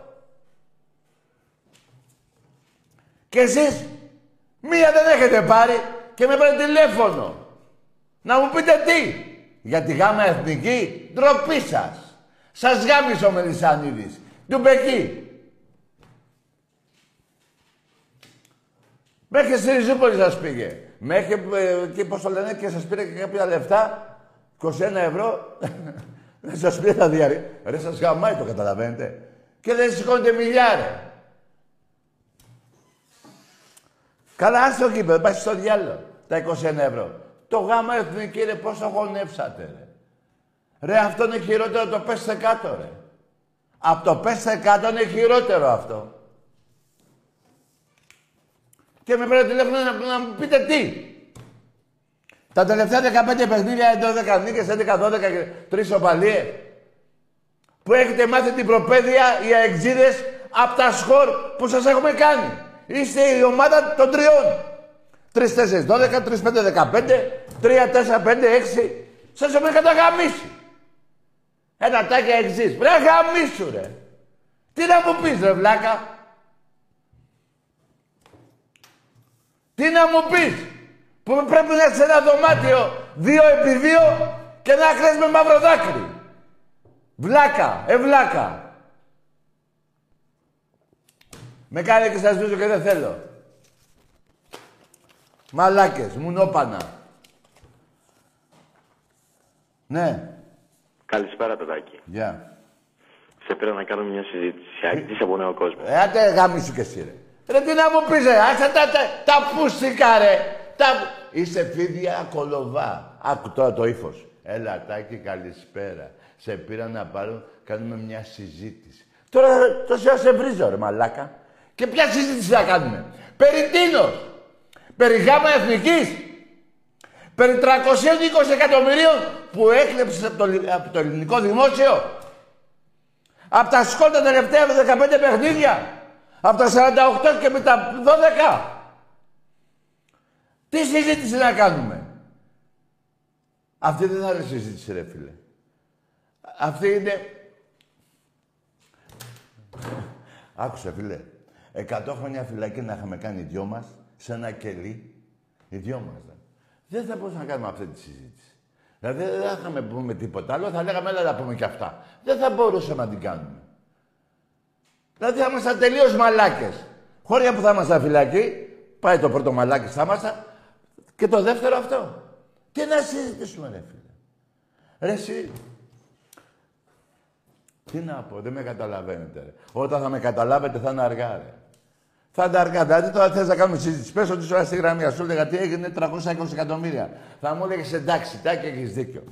A: Και εσείς μία δεν έχετε πάρει και με παίρνει τηλέφωνο. Να μου πείτε τι. Για τη γάμα εθνική, ντροπή σας. Σας γάμισε ο Μελισανίδης. Του Μπεκί. Μέχρι στη Ριζούπολη σας πήγε. Μέχρι ε, και πώς το λένε και σας πήρε και κάποια λεφτά. 21 ευρώ. Δεν σας πήρε τα διαρρή. Ρε σας γαμάει το καταλαβαίνετε. Και δεν σηκώνετε μιλιάρε. Καλά, άστο το κήπεδο, πάει στο διάλογο. Τα 21 ευρώ. Το γάμα εθνική, ρε, πώς το χωνεύσατε, ρε. Ρε, αυτό είναι χειρότερο, το πέστε κάτω, ρε. Από το πέστε κάτω είναι χειρότερο αυτό. Και με πήρε τηλέφωνο να, να μου πείτε τι. Τα τελευταία 15 παιχνίδια, 12 νίκες, 11-12 και 3 οπαλίες. Που έχετε μάθει την προπαίδεια οι αεξίδες από τα σκορ που σας έχουμε κάνει. Είστε η ομάδα των τριών. 3-4-12, 3-5-15, 3-4-5-6. Σας έχουμε καταγαμίσει. Ένα τάκι εξής. Βρε γαμίσου ρε. Τι να μου πεις ρε βλάκα. Τι να μου πεις; Που πρέπει να είσαι σε ένα δωμάτιο δύο επί δύο και να κλαις με μαύρο δάκρυ. Βλάκα, ε βλάκα. Με κάνει και σας βρίσκω και δεν θέλω. Μαλάκες, μουνόπανα. Ναι.
C: Καλησπέρα, Τατάκη.
A: Γεια.
C: Σε πήρα να κάνω μια συζήτηση. Αγγλής από νέο κόσμο.
A: Ε, άντε γάμισου κι εσύ, ρε. Ρε, τι να μου πεις, ρε. Άσε τα, τα, τα πούστικα, ρε. Τα... Είσαι φίδια κολοβά. Άκου τώρα το ύφος. Έλα, Τάκη, καλησπέρα. Σε πήρα να πάρω, κάνουμε μια συζήτηση. Τώρα τόση ώρα σε βρίζω, ρε, μαλάκα. Και ποια συζήτηση θα κάνουμε; Περί τίνος; Περί γάμα εθνικής; Περί 320 εκατομμυρίων που έκλεψες από το, από το ελληνικό δημόσιο; Από τα σκόλ τα τελευταία 15 παιχνίδια; Από τα 48 και με τα 12. Τι συζήτηση να κάνουμε; Αυτή δεν θα είναι συζήτηση, ρε φίλε. Αυτή είναι... Άκουσε, φίλε. Εκατό χρόνια φυλακή να είχαμε κάνει οι δυο μας, σε ένα κελί, οι δυο μας. δε. Δεν θα μπορούσαμε να κάνουμε αυτή τη συζήτηση. Δηλαδή δεν θα είχαμε πούμε τίποτα άλλο, θα λέγαμε έλα να πούμε και αυτά. Δεν θα μπορούσαμε να την κάνουμε. Δηλαδή θα ήμασταν τελείως μαλάκες. Χώρια που θα ήμασταν φυλακή, πάει το πρώτο μαλάκι θα ήμασταν και το δεύτερο αυτό. Τι να συζητήσουμε, ρε φίλε. Ρε εσύ. Τι να πω, δεν με καταλαβαίνετε. Ρε. Όταν θα με καταλάβετε θα είναι αργά, ρε. Θα είναι αργά. Δηλαδή τώρα θες να κάνουμε συζήτηση. Πες ότι σου στη γραμμή, σου έλεγα τι έγινε 320 εκατομμύρια. Θα μου έλεγες εντάξει, τάκι έχεις δίκιο.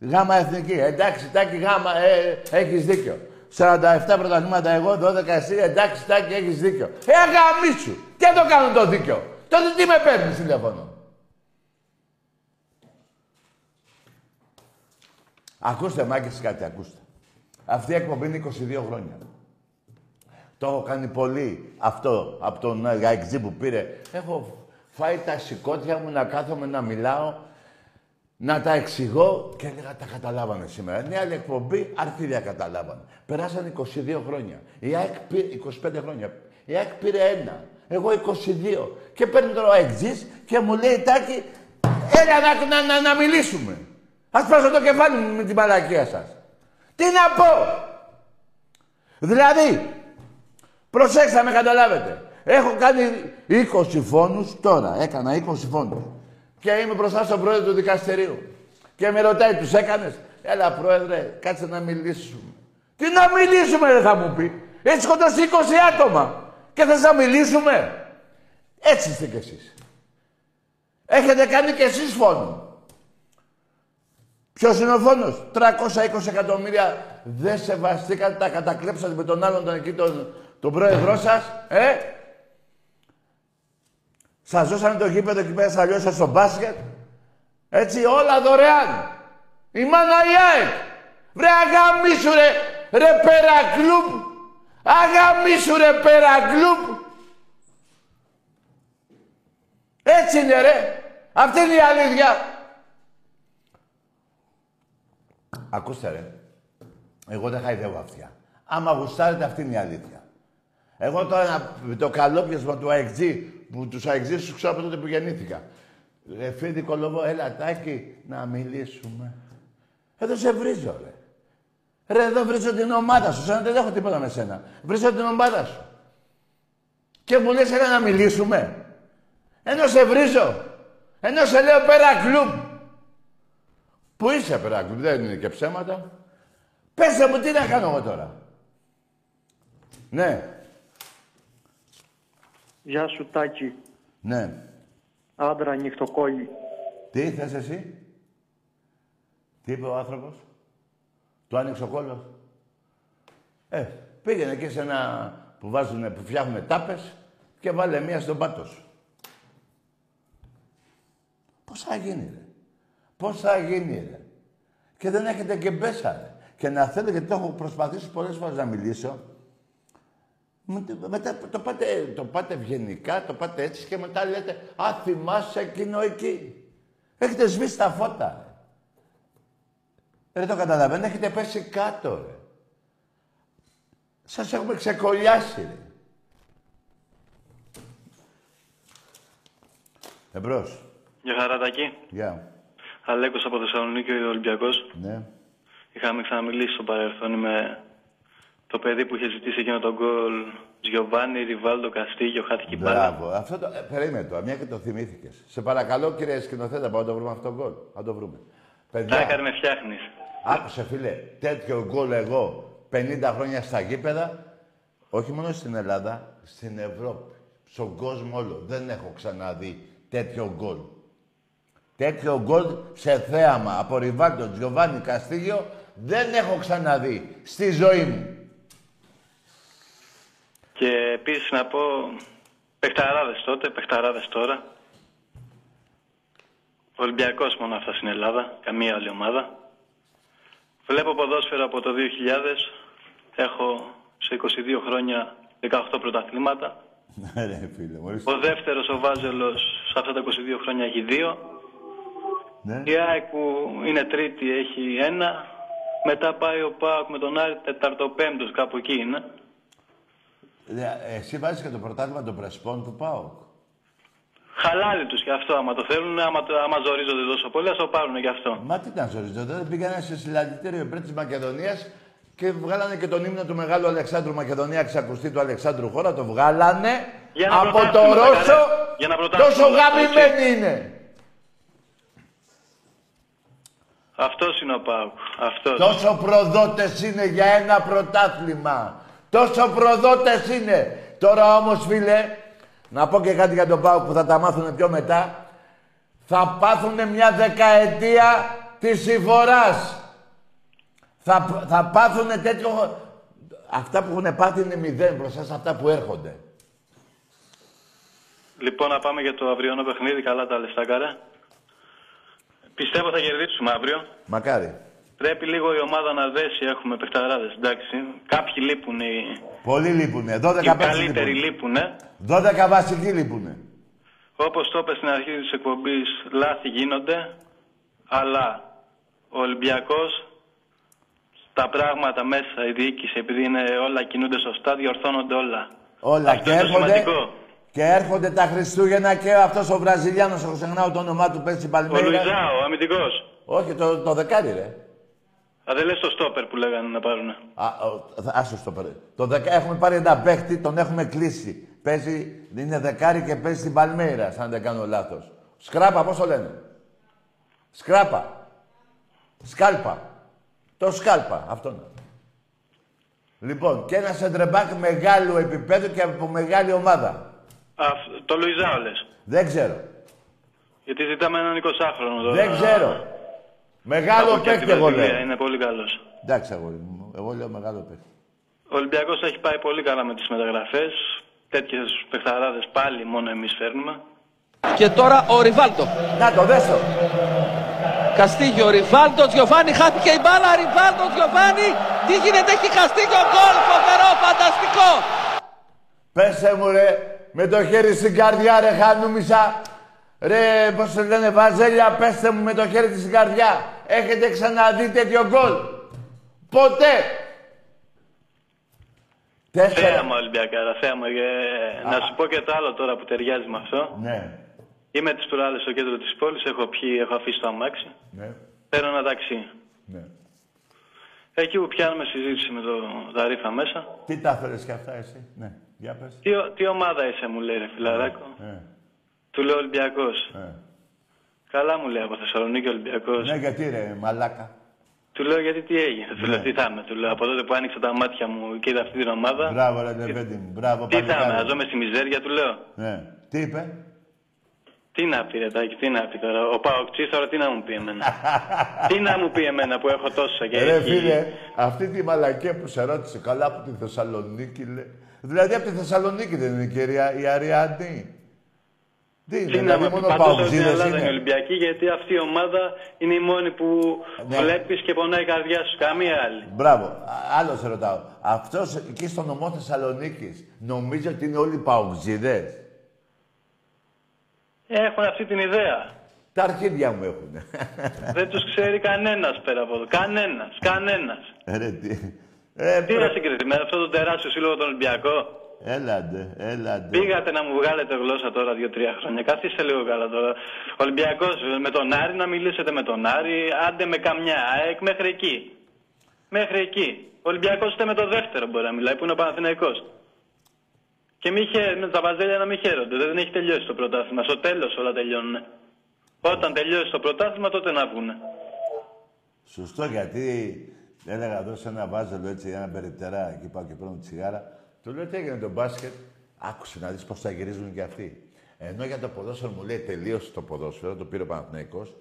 A: Γάμα εθνική, εντάξει, τάκι γάμα, ε, έχεις δίκιο. 47 πρωταθλήματα εγώ, 12 εσύ, εντάξει, τάκι έχεις δίκιο. Ε, αγαμίσου. Και το κάνω το δίκιο. Τότε τι με παίρνεις τηλέφωνο; Ακούστε, μάγκες, κάτι, ακούστε. Αυτή η εκπομπή είναι 22 χρόνια. Το έχω κάνει πολύ αυτό από τον Γαϊκτζή που πήρε. Έχω φάει τα σηκώτια μου να κάθομαι να μιλάω, να τα εξηγώ και έλεγα τα καταλάβανε σήμερα. Είναι άλλη εκπομπή, αρχίδια καταλάβανε. Περάσαν 22 χρόνια. Η ΑΕΚ πήρε 25 χρόνια. Η ΑΕΚ πήρε ένα. Εγώ 22. Και παίρνει τώρα ο Αεκτζής και μου λέει Τάκη, έλα να, να, να, να μιλήσουμε. Ας πάσω το κεφάλι μου με την μαλακία σας. Τι να πω; Δηλαδή, προσέξτε να με καταλάβετε. Έχω κάνει 20 φόνους τώρα. Έκανα 20 φόνους. Και είμαι μπροστά στον πρόεδρο του δικαστηρίου. Και με ρωτάει, τους έκανες; Έλα πρόεδρε, κάτσε να μιλήσουμε. Τι να μιλήσουμε, δεν θα μου πει. Έτσι σκοτώσει 20 άτομα. Και θες να μιλήσουμε. Έτσι είστε κι εσείς. Έχετε κάνει κι εσείς φόνο. Ποιος είναι ο φόνος; 320 εκατομμύρια δεν σεβαστήκατε, τα κατακλέψατε με τον άλλον τον εκεί τον, τον πρόεδρό σας. Ε, σας δώσανε το γήπεδο εκεί πέρα, σας λιώσατε στο μπάσκετ. Έτσι, όλα δωρεάν. Η μάνα η ΑΕΚ. Βρε αγαμίσου ρε, ρε πέρα κλουμπ. Αγαμίσου ρε πέρα κλουμπ. Έτσι είναι ρε. Αυτή είναι η αλήθεια. Ακούστε ρε. Εγώ δεν χαϊδεύω αυτιά. Άμα γουστάρετε αυτή είναι η αλήθεια. Εγώ τώρα το καλόπιασμα του ΑΕΚΤΖ, που τους ΑΕΚΤΖ τους ξέρω από τότε που γεννήθηκα. Ρε φίδι κολοβό, έλα τάκι να μιλήσουμε. Εδώ σε βρίζω ρε. Ρε εδώ βρίζω την ομάδα σου, σαν δεν έχω τίποτα με σένα. Βρίζω την ομάδα σου. Και μου λες έλα να μιλήσουμε. Ενώ σε βρίζω. Ενώ σε λέω πέρα κλουμπ. Πού είσαι πέρα κλουμπ, δεν είναι και ψέματα. Πες μου τι να κάνω εγώ τώρα. Ναι.
I: Γεια σου Τάκη.
A: Ναι.
I: Άντρα νυχτοκόλλη.
A: Τι θες εσύ; Τι είπε ο άνθρωπος; Του άνοιξε ο κόλλος; Ε, πήγαινε και σε ένα που βάζουνε, που φτιάχνουμε τάπες και βάλε μία στον πάτο σου. Πώς θα γίνει, ρε; Πώς θα γίνει, ρε; Και δεν έχετε και μπέσα, ρε. Και να θέλω, γιατί το έχω προσπαθήσει πολλές φορές να μιλήσω, με- μετά το πάτε, το πάτε ευγενικά, το πάτε έτσι και μετά λέτε «Α, θυμάσαι εκείνο εκεί». Έχετε σβήσει τα φώτα, ρε. Ρε, το καταλαβαίνετε, έχετε πέσει κάτω, ρε. Σας έχουμε ξεκολλιάσει, ρε. Εμπρός.
J: Γεια χαρά Τάκη.
A: Γεια.
J: Αλέκος από Θεσσαλονίκη, ο Ολυμπιακός.
A: Ναι.
J: Είχαμε ξαναμιλήσει στο παρελθόν με το παιδί που είχε ζητήσει εκείνο τον γκολ. Τζιοβάνι, Ριβάλντο, Καστίγιο, χάθηκε η μπάλα.
A: Μπράβο. Αυτό το... Ε, περίμενε τώρα, μια και το θυμήθηκες. Σε παρακαλώ, κύριε σκηνοθέτα, πάμε να το βρούμε αυτό το γκολ. Να το βρούμε. Παιδιά,
J: Τάκαρ με φτιάχνεις.
A: άκουσε φίλε, τέτοιο γκολ εγώ 50 χρόνια στα γήπεδα, όχι μόνο στην Ελλάδα, στην Ευρώπη, στον κόσμο όλο. Δεν έχω ξαναδεί τέτοιο γκολ. Τέτοιο γκολ σε θέαμα από Ριβάλτο, Τζιοβάνι, Καστίγιο δεν έχω ξαναδεί στη ζωή μου.
J: Και επίσης να πω, παιχταράδες τότε, παιχταράδες τώρα. Ολυμπιακός μόνο αυτά στην Ελλάδα, καμία άλλη ομάδα. Βλέπω ποδόσφαιρο από το 2000. Έχω σε 22 χρόνια 18 πρωταθλήματα.
A: Ρε φίλε, μόλις...
J: Ο δεύτερος, ο Βάζελος, σε αυτά τα 22 χρόνια έχει δύο.
A: Ναι.
J: Η ΑΕΚ που είναι τρίτη έχει ένα. Μετά πάει ο ΠΑΟΚ με τον Άρη τεταρτοπέμπτος, κάπου εκεί είναι.
A: Ε, Εσύ βάζεις και το πρωτάθλημα των Πρεσπών του ΠΑΟΚ.
J: Χαλάλι τους κι αυτό, άμα το θέλουν, άμα, το- άμα ζορίζονται τόσο πολύ, ας το πάρουν κι αυτό.
A: Μα τι ήταν ζοριζόντα, δεν πήγανε σε συλλαλητήριο υπέρ της Μακεδονίας και βγάλανε και τον ύμνο του Μεγάλου Αλεξάνδρου Μακεδονία ξακουστή του Αλεξάνδρου χώρα, το βγάλανε
J: Για να
A: από το
J: πρωτάθλημα,
A: Ρώσο,
J: καλέ. Για να πρωτάθλημα,
A: τόσο γαμημένοι
J: έτσι.
A: είναι.
J: Αυτός είναι ο ΠΑΟΚ. Αυτός.
A: Τόσο προδότες είναι για ένα πρωτάθλημα. Τόσο προδότες είναι. Τώρα όμως φίλε, να πω και κάτι για τον Πάο που θα τα μάθουν πιο μετά. Θα πάθουν μια δεκαετία της συμφοράς. Θα, θα πάθουν τέτοιο... Αυτά που έχουν πάθει είναι μηδέν μπροστά σε αυτά που έρχονται.
J: Λοιπόν, να πάμε για το αυριανό παιχνίδι. Καλά τα λεφτά, καρέ. Πιστεύω θα κερδίσουμε αύριο.
A: Μακάρι.
J: Πρέπει λίγο η ομάδα να δέσει. Έχουμε παιχταράδες, εντάξει. Κάποιοι λείπουν. Οι,
A: Πολλοί λείπουνε. 12
J: οι
A: παίκτες
J: καλύτεροι
A: λείπουνε.
J: λείπουν.
A: 12 βασικοί λείπουνε.
J: Όπως το είπες στην αρχή της εκπομπής, λάθη γίνονται. Αλλά ο Ολυμπιακός, τα πράγματα μέσα, η διοίκηση, επειδή είναι όλα κινούνται σωστά, διορθώνονται όλα.
A: Όλα
J: Αυτό
A: και
J: είναι το
A: έρχονται,
J: σημαντικό.
A: και έρχονται τα Χριστούγεννα και αυτός ο Βραζιλιάνος, έχω ξεχνάω το όνομά του, πέσει στην
J: Ο
A: Παλμέιρα.
J: Λουιζάο, ο αμυντικός.
A: Όχι, το, το δεκάρι, ρε.
J: Α, δεν λες το στόπερ που λέγανε να πάρουνε.
A: Α, ο- θα- άσο το πάρε. Το δεκα... Έχουμε πάρει ένα παίχτη, τον έχουμε κλείσει. Παίζει, είναι δεκάρι και παίζει στην Παλμέιρα, αν δεν κάνω λάθος. Σκράπα, πώς το λένε; Σκράπα. Σκάλπα. Το σκάλπα, αυτό είναι. Λοιπόν, και ένα σεντρεμπάκ μεγάλου επίπεδου και από μεγάλη ομάδα.
J: Α, το Λουιζάο λες.
A: Δεν ξέρω.
J: Γιατί ζητάμε έναν 20χρονο τώρα.
A: Δεν ξέρω. Μεγάλο
J: Από εκεί από
A: παίχτη
J: την
A: εγώ
J: Βραζιλία,
A: λέω.
J: Είναι πολύ καλός.
A: Εντάξει, αγόρι μου. Εγώ λέω μεγάλο παίχτη.
J: Ο Ολυμπιακός έχει πάει πολύ καλά με τις μεταγραφές. Τέτοιες παιχταράδες πάλι μόνο εμείς φέρνουμε.
K: Και τώρα ο Ριβάλτο.
A: Να το δέσω.
K: Καστίγιο, Ριβάλτο, Τζιοβάνι, χάθηκε η μπάλα, Ριβάλτο, Τζιοβάνι. Τι γίνεται, έχει Καστίγιο, γκολ, φοβερό, φανταστικό.
A: Πέσε μου ρε, με το χέρι στην καρδιά ρε χανούμισα. Ρε, πώς σε λένε, Βαζέλια, πέστε μου με το χέρι της στην καρδιά. Έχετε ξαναδεί τέτοιο γκολ; Ποτέ. Τέσσερα.
J: Θέαμα Ολυμπιακάρα, θέαμα. Ε, να σου πω και το άλλο τώρα που ταιριάζει με αυτό.
A: Ναι,
J: Είμαι τις προάλλες στο κέντρο της πόλης, έχω πιει, έχω αφήσει το αμάξι.
A: ναι,
J: Παίρνω ένα ταξί.
A: ναι.
J: Εκεί που πιάνουμε συζήτηση με το Δαρίφα μέσα.
A: Τι τα θέλεις και αυτά εσύ; Ναι, για πες.
J: Τι, ο- τι ομάδα είσαι, μου λέει ρε φιλαράκο.
A: Ε,
J: Του λέω Ολυμπιακός.
A: ε.
J: Καλά μου λέει από Θεσσαλονίκη Ολυμπιακός.
A: Ναι, γιατί ρε, μαλάκα.
J: Του λέω γιατί τι έγινε. Του λέω
A: Ναι.
J: τι θα είμαι. Του λέω από τότε που άνοιξα τα μάτια μου και είδα αυτή την ομάδα.
A: Μπράβο ρε, Λεβέντη μου. Μπράβο,
J: Τι θα είμαι,
A: παλικάρι.
J: να ζω με στη μιζέρια, του λέω.
A: Ναι. Τι είπε;
J: Τι να πει, ρε Τάκη, τι να πει τώρα. Ο Παοκτσής τώρα τι να μου πει εμένα. τι να μου πει εμένα που έχω τόσα και
A: Ρε
J: έχει-
A: φίλε, αυτή τη μαλακία που σε ρώτησε καλά από τη Θεσσαλονίκη, λέει. Δηλαδή από τη Θεσσαλονίκη δεν είναι η κυρία η Αριάννη. Τι είναι,
J: Τι να
A: δηλαδή
J: μου πει,
A: μόνο
J: πάντως όλη την
A: παουτζίδες
J: Ελλάδα είναι
A: είναι.
J: Ολυμπιακή γιατί αυτή η ομάδα είναι η μόνη που
A: Ναι.
J: βλέπεις και πονάει η καρδιά σου. Καμία άλλη.
A: Μπράβο. Α- Άλλος σε ρωτάω. Αυτός εκεί στο νομό Θεσσαλονίκης νομίζει ότι είναι όλοι παουτζίδες.
J: Έχουν αυτή την ιδέα.
A: Τα αρχίδια μου έχουν.
J: Δεν τους ξέρει κανένας πέρα από εδώ. Κανένας. Κανένας.
A: Ρε τι. Ε,
J: Τι να συγκριθεί με αυτό το τεράστιο σύλλογο τον Ολυμπιακό;
A: Έλαντε, έλαντε.
J: Πήγατε να μου βγάλετε γλώσσα τώρα δύο-τρία χρόνια. Καθίστε λίγο καλά τώρα. Ολυμπιακός με τον Άρη να μιλήσετε με τον Άρη. Άντε με καμιά ΑΕΚ μέχρι εκεί. Μέχρι εκεί. Ο Ολυμπιακός είστε με το δεύτερο μπορεί να μιλάει που είναι ο Παναθηναϊκός. Και μη χαίρε, με τα βαζέλια να μην χαίρονται. Δεν έχει τελειώσει το πρωτάθλημα. Στο τέλος όλα τελειώνουν. Όταν τελειώσει το πρωτάθλημα τότε να βγουν.
A: Σωστό, γιατί έλεγα εδώ σε ένα βάζελο έτσι, ένα περιπτερά, εκεί πάω και παίρνω τη τσιγάρα. Του λέω τι έγινε το μπάσκετ; Άκουσε να δεις πώς τα γυρίζουν και αυτοί. Ενώ για το ποδόσφαιρο μου λέει τελείωσε το ποδόσφαιρο, το πήρε ο Παναθηναϊκός.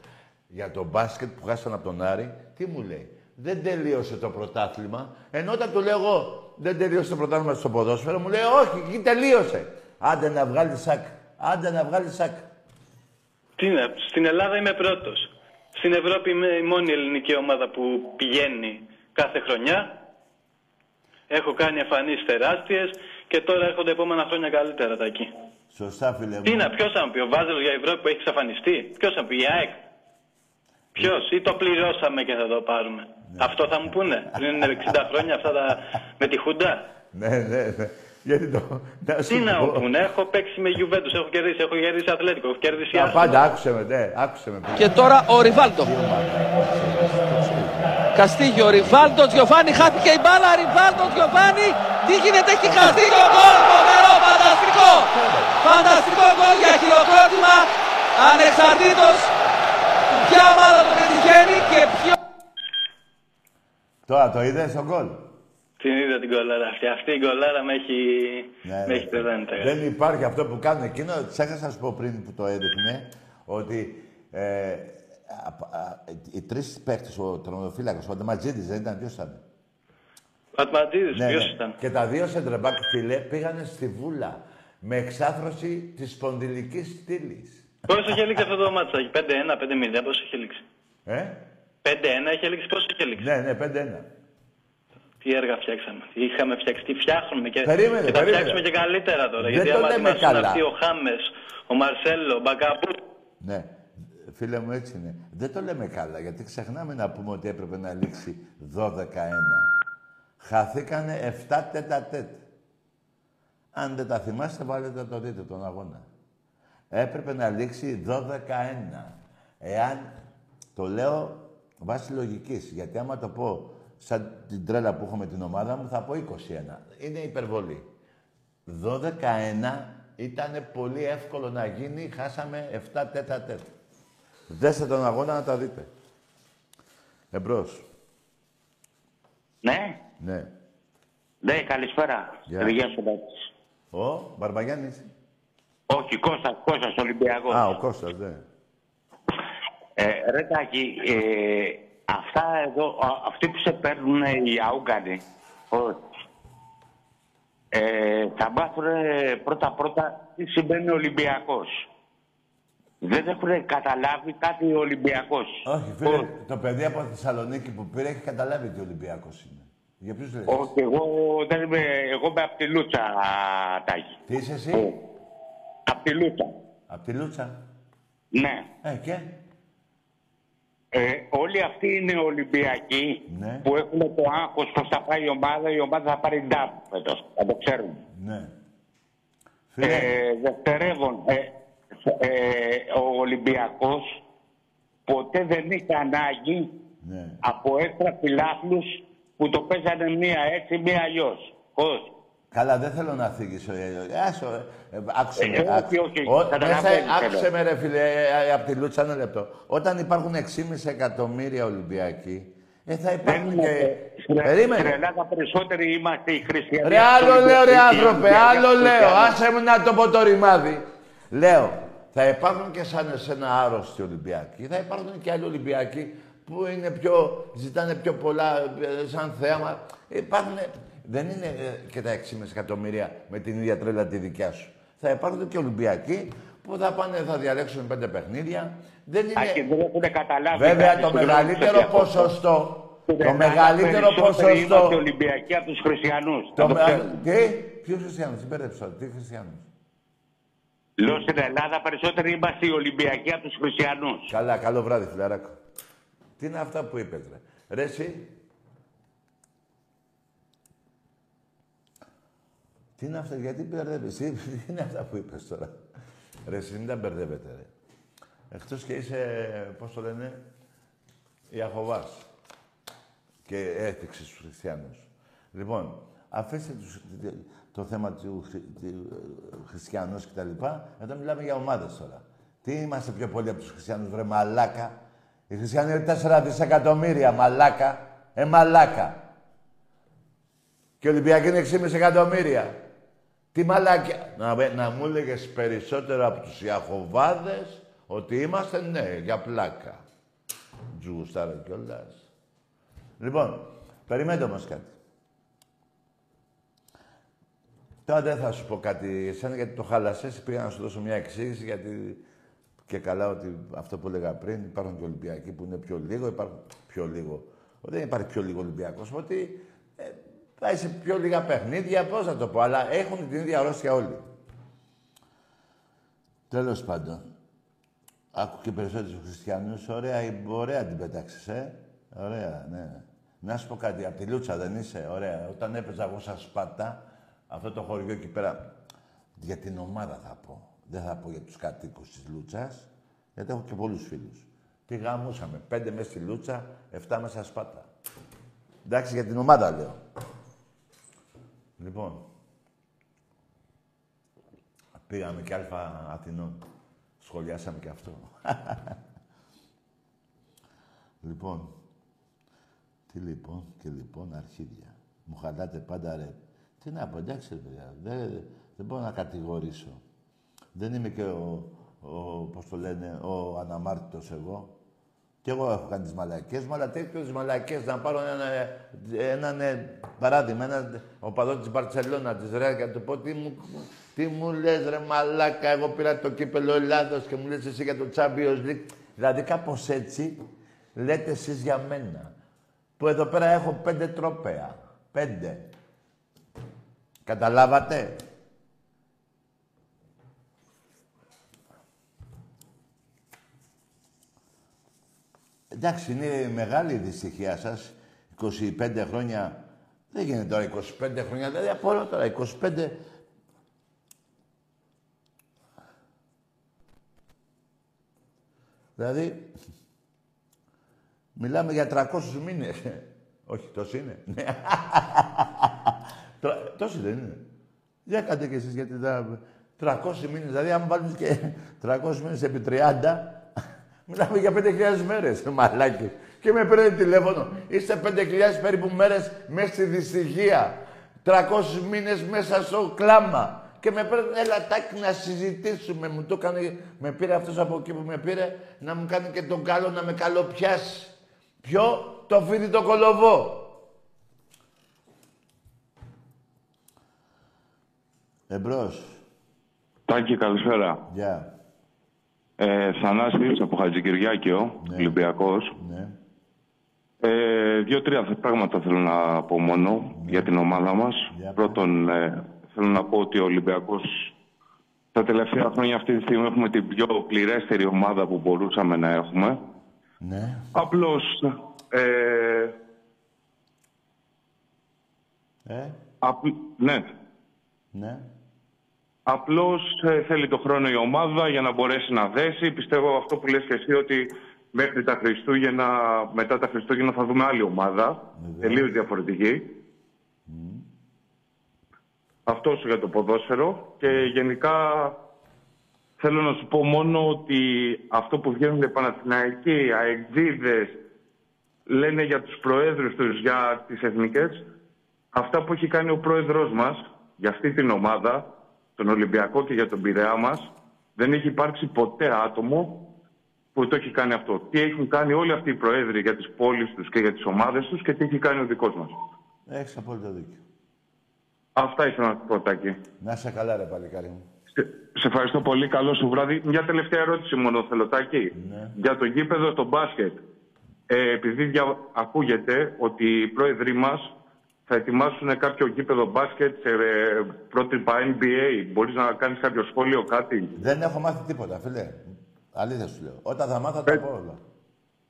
A: Για το μπάσκετ που χάσαν από τον Άρη, τι μου λέει; Δεν τελείωσε το πρωτάθλημα. Ενώ όταν του λέω εγώ δεν τελείωσε το πρωτάθλημα στο ποδόσφαιρο, μου λέει όχι, εκεί τελείωσε. Άντε να βγάλει σακ. Άντε να βγάλει σακ.
J: Τι να, στην Ελλάδα είμαι πρώτος. Στην Ευρώπη είμαι η μόνη ελληνική ομάδα που πηγαίνει κάθε χρονιά. Έχω κάνει εμφανίσεις τεράστιες και τώρα έρχονται επόμενα χρόνια καλύτερα τα εκεί.
A: Σωστά, φίλε μου.
J: Τι να, ποιος θα μου πει, ο Βάζελος για Ευρώπη που έχει εξαφανιστεί; Ποιος θα μου πει, η ΑΕΚ; Ποιος, ή το πληρώσαμε και θα το πάρουμε; Αυτό θα μου πούνε. Πριν 60 χρόνια αυτά τα... με τη Χούντα;
A: Ναι, ναι, ναι. Γιατί το... Να
J: Τι
A: σου
J: να
A: πω.
J: μου πούνε, έχω παίξει με Γιουβέντους, έχω κερδίσει, έχω κερδίσει Ατλέτικο, έχω κερδίσει
A: Τα
J: Arsenal.
A: πάντα, άκουσε με, ναι, άκουσε με.
K: Και τώρα ο Ριβάλτο. Καστίγιο, Ριβάλτος, Τζιοφάνι, χάθηκε η μπάλα, Ριβάλτος, Τζιοφάνι. Τι γίνεται, έχει Καστίγιο, γκολ, φοβερό, φανταστικό. Φανταστικό γκολ για χειροκρότημα, ανεξαρτήτως ποια ομάδα το πετυχαίνει και ποιο...
A: Τώρα το είδες τον γκολ;
J: Την είδα την κολάρα αυτή. Αυτή η κολάρα με έχει,
A: Ναι,
J: με
A: ναι.
J: έχει πεθάνει τα
A: Δεν υπάρχει αυτό που κάνουν εκείνο. Ξέχασα να σου πω πριν που το έδειχνε ότι ε, α, α, οι τρεις παίκτες, ο τερματοφύλακα, ο Αντεματζίδη δεν ήταν, ποιος ήταν;
J: Ο Ατματζίδης,
A: Ναι,
J: ποιος
A: ναι.
J: ήταν;
A: Και τα δύο σεντρεμπάκ φίλε πήγανε στη βούλα με εξάθρωση της σπονδυλική στήλης.
J: Πόσο είχε λήξει αυτό το μάτσο, 5-1, 5-0, πόσο είχε λήξει;
A: Ε;
J: 5-1 είχε λήξει, πόσο είχε λήξει;
A: Ναι, ναι, 5-1.
J: Τι έργα φτιάξαμε. Τι είχαμε φτιάξει, τι φτιάχνουμε και,
A: Περίμενε,
J: και θα
A: περίμενε.
J: φτιάξουμε και καλύτερα τώρα.
A: Δεν
J: γιατί
A: το
J: άμα
A: λέμε
J: ετοιμαστούν
A: καλά.
J: αυτοί ο Χάμες, ο Μαρσέλο, ο Μπακαμπού.
A: Ναι, φίλε μου έτσι είναι. Δεν το λέμε καλά, γιατί ξεχνάμε να πούμε ότι έπρεπε να λήξει 12-1. Χαθήκανε 7 τέτα τέτ. Αν δεν τα θυμάστε, βάλετε να το δείτε τον αγώνα. Έπρεπε να λήξει 12-1. Εάν το λέω βάσει λογικής, γιατί άμα το πω σαν την τρέλα που έχω με την ομάδα μου, θα πω 21. Είναι υπερβολή. 12-1 ήταν πολύ εύκολο να γίνει, χάσαμε 7 τέτα τέτ. Δέστε τον αγώνα να τα δείτε. Εμπρός.
L: Ναι,
A: Ναι.
L: ναι, καλησπέρα.
A: Γεια.
L: Γεια σου, Τάκης.
A: Ο Μπαρμπαγιάννης.
L: Όχι, Κώστας, Κώστας Ολυμπιακός.
A: Α, ο Κώστας, ναι.
L: Ε, ρε Τάκη, ε, αυτά εδώ, α- αυτοί που σε παίρνουν οι Αούγκανοι, ο- ε, θα μάθουν πρώτα-πρώτα τι σημαίνει Ολυμπιακός. Δεν έχουν καταλάβει κάτι ο Ολυμπιακός.
A: Όχι, φίλε, το παιδί από τη Θεσσαλονίκη που πήρε έχει καταλάβει ότι ο Ολυμπιακός είναι. Για ποιους λες;
L: Όχι, εγώ δεν είμαι, εγώ είμαι από τη Λούτσα, Τάκη.
A: Τι είσαι εσύ,
L: Από τη Λούτσα.
A: από τη Λούτσα;
L: Ναι.
A: Ε, και;
L: Ε, όλοι αυτοί είναι Ολυμπιακοί
A: Ναι.
L: που έχουν το άγχος πως θα πάει η ομάδα, η ομάδα θα πάρει ντάπ φέτος. Θα το ξέρουμε.
A: Ναι.
L: Ε, δευτερεύον, ε, ε, ο Ολυμπιακός ποτέ δεν είχε ανάγκη
A: Ναι.
L: από έξτρα φιλάθλους που το παίζανε μία έτσι, μία αλλιώς. Όχι.
A: Καλά, δεν θέλω να θίγεις. Ε, ε, άσο, ε, ε, άκουσε με.
L: Ε, όχι,
A: άκου-
L: όχι,
A: Ο-
L: καταλαβαίνεις,
A: μέσα-
L: θέλω.
A: Άκουσε με ρε φίλε, από τη Λούτσα ένα λεπτό. Όταν υπάρχουν 6,5 εκατομμύρια Ολυμπιακοί, ε, θα υπάρχουν και...
L: Στην
A: Περίμενε.
L: Ελλάδα περισσότεροι είμαστε οι χριστιανοί.
A: Ρε άλλο
L: από
A: λέω ρε
L: οι- οι-
A: άνθρωπε,
L: οι- οι-
A: άλλο
L: οι-
A: λέω.
L: χριστιανοί.
A: Άσε μου να το πω το ρημάδι. Λέω, Θα υπάρχουν και σαν εσένα άρρωστοι Ολυμπιακοί. Θα υπάρχουν και άλλοι Ολυμπιακοί που είναι πιο, ζητάνε πιο πολλά ε, σαν θέαμα. Υπάρχουν, δεν είναι ε, και τα 6,5 εκατομμύρια με την ίδια τρέλα τη δικιά σου. Θα υπάρχουν και Ολυμπιακοί που θα πάνε, θα διαλέξουν πέντε παιχνίδια. Δεν είναι...
L: Άκη, δεν έχουν καταλάβει.
A: Βέβαια,
L: κάτι.
A: το
L: Συγγνώμη,
A: μεγαλύτερο
L: Σωτιακό.
A: ποσοστό, το
L: Ελλάδα
A: μεγαλύτερο
L: περισσότεροι
A: ποσοστό...
L: Είμαστε Ολυμπιακοί από τους χριστιανούς.
A: Το με... Τι, ποιους χριστιανούς, τι μπέρδεψα, τι χριστιανούς;
L: Λέω στην Ελλάδα περισσότεροι είμαστε οι Ολυμπιακοί από τους χριστιανούς.
A: Καλά, καλό βράδυ, φιλαράκο. Τι είναι αυτά που είπες, ρε. Ρε, εσύ. Τι είναι αυτά, γιατί μπερδεύεσαι, τι τι είναι αυτά που είπες τώρα. Ρε, εσύ μην τα μπερδεύετε, ρε. Εκτός και είσαι, πώς το λένε, Ιαχωβάς. Και έθιξες τους χριστιανούς. Λοιπόν, αφήστε τους, το θέμα του, χρη- του χριστιανούς και τα λοιπά. Εδώ μιλάμε για ομάδες τώρα. Τι είμαστε πιο πολλοί από τους χριστιανούς, βρε μαλάκα. Οι χριστιανοί είναι 4 δισεκατομμύρια, μαλάκα. Ε, μαλάκα. Και οι Ολυμπιακοί είναι 6,5 εκατομμύρια. Τι μαλάκια. Να, με- να μου έλεγες περισσότερο από τους Ιαχωβάδες ότι είμαστε, ναι, για πλάκα. Του γουστάρω κιόλας. Λοιπόν, περιμένετε όμως κάτι. Τώρα δεν θα σου πω κάτι εσένα γιατί το χάλασες. Πήγα να σου δώσω μια εξήγηση γιατί και καλά ότι αυτό που έλεγα πριν υπάρχουν και Ολυμπιακοί που είναι πιο λίγο, υπάρχουν πιο λίγο. Δεν υπάρχει πιο λίγο Ολυμπιακός, ότι ε, πάει σε πιο λίγα παιχνίδια, πώς θα το πω, αλλά έχουν την ίδια αρρώστια όλοι. Τέλος πάντων, άκου και περισσότερους χριστιανούς, ωραία, η- ωραία την πέταξες, ε. Ωραία, ναι. Να σου πω κάτι, από τη Λούτσα δεν είσαι, ωραία. Όταν έπαιζα εγώ σαν Σπάτα, αυτό το χωριό εκεί πέρα, για την ομάδα θα πω. Δεν θα πω για τους κατοίκους της Λούτσας, γιατί έχω και πολλούς φίλους. Τι γαμούσαμε, πέντε μέσα στη Λούτσα, εφτά μέσα Σπάτα. Εντάξει, για την ομάδα λέω. Λοιπόν, πήγαμε και Αλφα Αθηνών. Σχολιάσαμε και αυτό. λοιπόν, τι λοιπόν και λοιπόν αρχίδια. Μου χαλάτε πάντα ρε. Τι να πω, εντάξει ρε παιδιά, δεν, δεν μπορώ να κατηγορήσω. Δεν είμαι και ο, ο πώς το λένε, ο αναμάρτητος εγώ. Και εγώ έχω κάνει τις μαλακίες μου, αλλά τέτοιες μαλακίες να πάρω ένα, έναν ε, παράδειγμα, έναν οπαδό της Μπαρτσελώνα, της Ρεάλ και να του πω τι μου, τι μου λες ρε μαλάκα, εγώ πήρα το κύπελο Ελλάδος και μου λες εσύ για το Champions League. Δηλαδή κάπως έτσι λέτε εσείς για μένα. Που εδώ πέρα έχω πέντε τρόπαια. Πέντε. Καταλάβατε; Εντάξει, είναι μεγάλη η δυστυχία σας. 25 χρόνια. Δεν γίνεται τώρα 25 χρόνια. Δηλαδή, απορώ τώρα 25. Δηλαδή, μιλάμε για 300 μήνες. Όχι, τόσο είναι. Ναι. Τρα- Τόσο δεν είναι. Για κάντε κι εσείς γιατί τα... 300 μήνες, δηλαδή αν βάλουμε και 300 μήνες επί 30, μιλάμε για 5.000 μέρες, μαλάκι. Και με παίρνει τηλέφωνο. Είστε 5.000 περίπου μέρες μέσα στη δυστυχία. 300 μήνες μέσα στο κλάμα. Και με παίρνει, έλα τάκι να συζητήσουμε. Μου το έκανε, με πήρε αυτός από εκεί που με πήρε, να μου κάνει και τον καλό να με καλοπιάσει. Ποιο, το φίδι το κολοβό. Εμπρός.
F: Τάκη, καλησπέρα.
A: Γεια.
F: Ε, Θανάσης από Χατζικυριάκιο, Ολυμπιακός.
A: Ναι.
F: Ε, Δύο-τρία πράγματα θέλω να πω μόνο για την ομάδα μας. Πρώτον, ε, θέλω να πω ότι ο Ολυμπιακός τα τελευταία χρόνια αυτή τη στιγμή έχουμε την πιο πληρέστερη ομάδα που μπορούσαμε να έχουμε.
A: Ναι.
F: Απλώς, ε,
A: Ε,
F: απλ- ναι,
A: ναι.
F: Απλώς ε, θέλει το χρόνο η ομάδα για να μπορέσει να δέσει. Πιστεύω αυτό που λες και εσύ ότι μέχρι τα Χριστούγεννα, μετά τα Χριστούγεννα θα δούμε άλλη ομάδα. Τελείως διαφορετική. Αυτός σου για το ποδόσφαιρο. Και γενικά θέλω να σου πω μόνο ότι αυτό που βγαίνουν οι Παναθηναϊκοί, αεξίδες, λένε για τους προέδρους τους, για τις εθνικές, αυτά που έχει κάνει ο πρόεδρος μας για αυτή την ομάδα, τον Ολυμπιακό και για τον Πειραιά μας, Δεν έχει υπάρξει ποτέ άτομο που το έχει κάνει αυτό. Τι έχουν κάνει όλοι αυτοί οι προέδροι για τις πόλεις τους και για τις ομάδες τους και τι έχει κάνει ο δικός μας.
A: Έχεις απόλυτο δίκιο.
F: Αυτά ήθελα να σου πω, Τάκη.
A: Να σε καλά, ρε παλικάρι μου.
F: Σε, σε ευχαριστώ πολύ. Καλό σου βράδυ. Μια τελευταία ερώτηση μόνο θέλω, Τάκη.
A: Ναι.
F: Για το γήπεδο στο μπάσκετ. Ε, επειδή δια... ακούγεται ότι οι πρόεδροι μας θα ετοιμάσουν κάποιο γήπεδο μπάσκετ σε ε, πρότυπα NBA. Μπορείς να κάνεις κάποιο σχόλιο, κάτι;
A: Δεν έχω μάθει τίποτα, φίλε. Αλήθεια σου λέω. Όταν θα μάθω, θα τα πω όλα.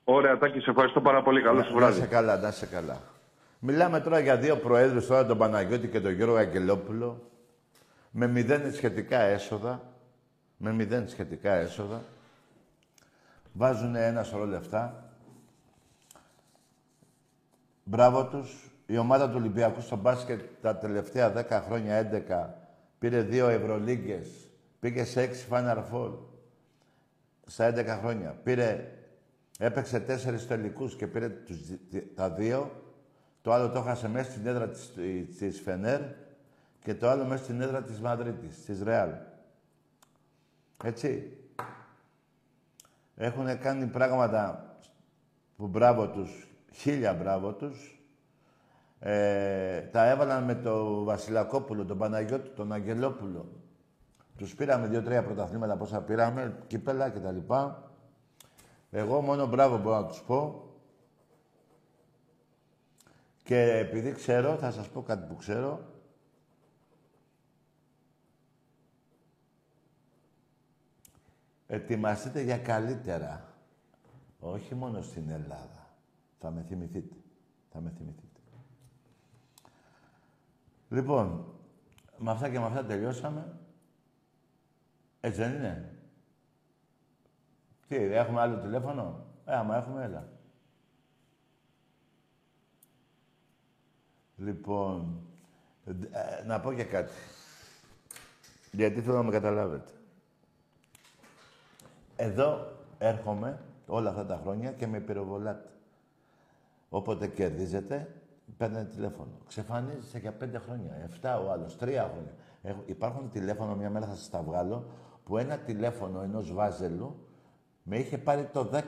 F: Ωραία, Τάκη, σε ευχαριστώ πάρα πολύ. Καλό σου
A: Να
F: βράδυ.
A: σε καλά, να σε καλά. Μιλάμε τώρα για δύο προέδρους τώρα, τον Παναγιώτη και τον Γιώργο Αγγελόπουλο, με μηδέν σχετικά έσοδα, με μηδέν σχετικά έσοδα. Βάζουν ένα σωρό λεφτά. Μπράβο τους. Η ομάδα του Ολυμπιακού στο μπάσκετ τα τελευταία 10 χρόνια, 11, πήρε δύο Ευρωλίγκες. Πήγε σε 6 Final Four στα 11 χρόνια. Πήρε, έπαιξε τέσσερις τελικούς και πήρε τους, δι- τα δύο. Το άλλο το έχασε μέσα στην έδρα της, της Φενέρ και το άλλο μέσα στην έδρα της Μαδρίτης, της Ρεάλ. Έτσι. Έχουν κάνει πράγματα που μπράβο τους, χίλια μπράβο τους. Ε, τα έβαλαν με τον Βασιλακόπουλο, τον Παναγιώτη, τον Αγγελόπουλο. Τους πήραμε δύο-τρία πρωταθλήματα πόσα πήραμε, κύπελα κτλ. Εγώ μόνο μπράβο μπορώ να τους πω. Και επειδή ξέρω, θα σας πω κάτι που ξέρω. Ετοιμαστείτε για καλύτερα. Όχι μόνο στην Ελλάδα. Θα με θυμηθείτε. Θα με θυμηθείτε. Λοιπόν, με αυτά και με αυτά τελειώσαμε. Έτσι δεν είναι; Τι, έχουμε άλλο τηλέφωνο; Ε, άμα έχουμε, έλα. Λοιπόν, ε, να πω και κάτι. Γιατί θέλω να με καταλάβετε. Εδώ έρχομαι όλα αυτά τα χρόνια και με πυροβολάτε. Όποτε κερδίζετε, παίρνετε τηλέφωνο. Ξεφανίζεσαι για πέντε χρόνια, εφτά ο άλλος, τρία χρόνια. Έχω, υπάρχουν τηλέφωνο, μια μέρα θα σας τα βγάλω, που ένα τηλέφωνο ενός Βάζελου με είχε πάρει το 10.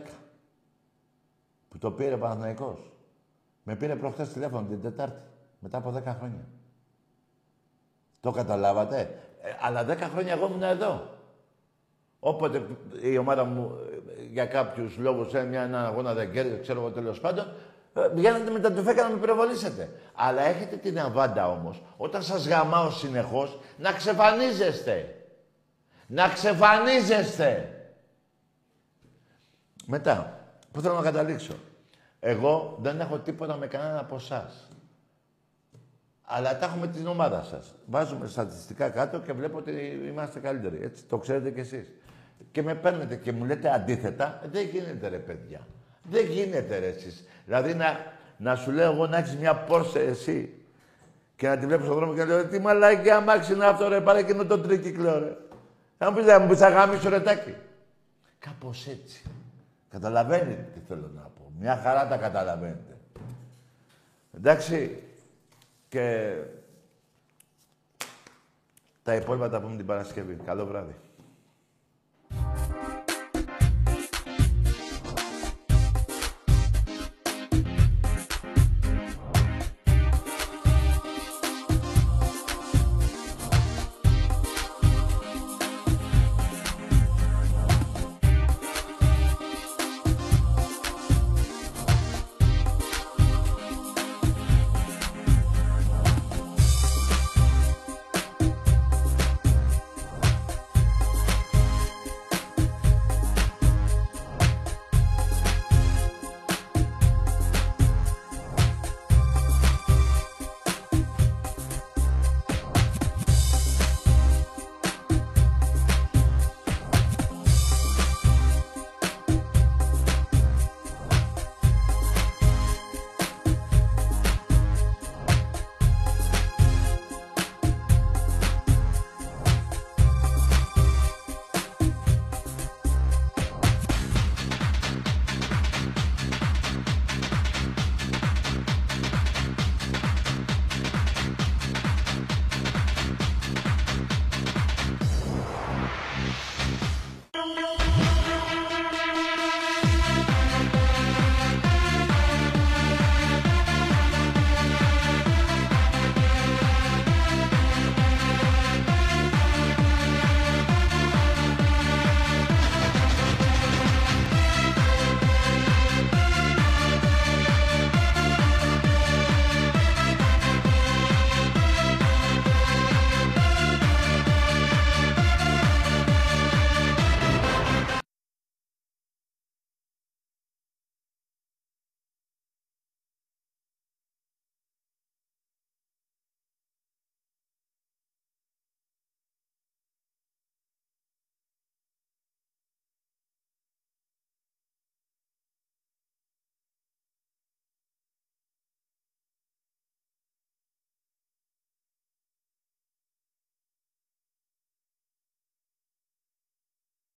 A: Που το πήρε ο Παναθηναϊκός. Με πήρε προχτές τηλέφωνο την Τετάρτη, μετά από 10 χρόνια. Το καταλάβατε; Ε, αλλά 10 χρόνια εγώ ήμουν εδώ. Όποτε η ομάδα μου ε, για κάποιους λόγους μια έναν αγώνα δεν κέρδισε, ξέρω εγώ τέλος πάντων, ε, βγαίνετε με τα τουφέκα να με πυροβολήσετε. Αλλά έχετε την αβάντα όμως, όταν σας γαμάω συνεχώς, να ξεφανίζεστε. Να ξεφανίζεστε. Μετά, πού θέλω να καταλήξω; Εγώ δεν έχω τίποτα με κανέναν από εσάς. Αλλά τα έχουμε την ομάδα σας. Βάζουμε στατιστικά κάτω και βλέπω ότι είμαστε καλύτεροι. Έτσι, το ξέρετε κι εσείς. Και με παίρνετε και μου λέτε αντίθετα. Δεν γίνεται ρε παιδιά. Δεν γίνεται ρε εσείς. Δηλαδή να, να σου λέω εγώ να έχεις μια πόρσε εσύ και να τη βλέπω στον δρόμο και να λέω τι μαλάκι αμάξι είναι αυτό ρε πάρε εκείνο το τρίκυκλο ρε. Θα μου πεις να μου πεις αγάμισο ρετάκι. Κάπως έτσι. Καταλαβαίνετε τι θέλω να πω. Μια χαρά τα καταλαβαίνετε. Εντάξει. Και τα υπόλοιπα τα πούμε την Παρασκευή. Καλό βράδυ.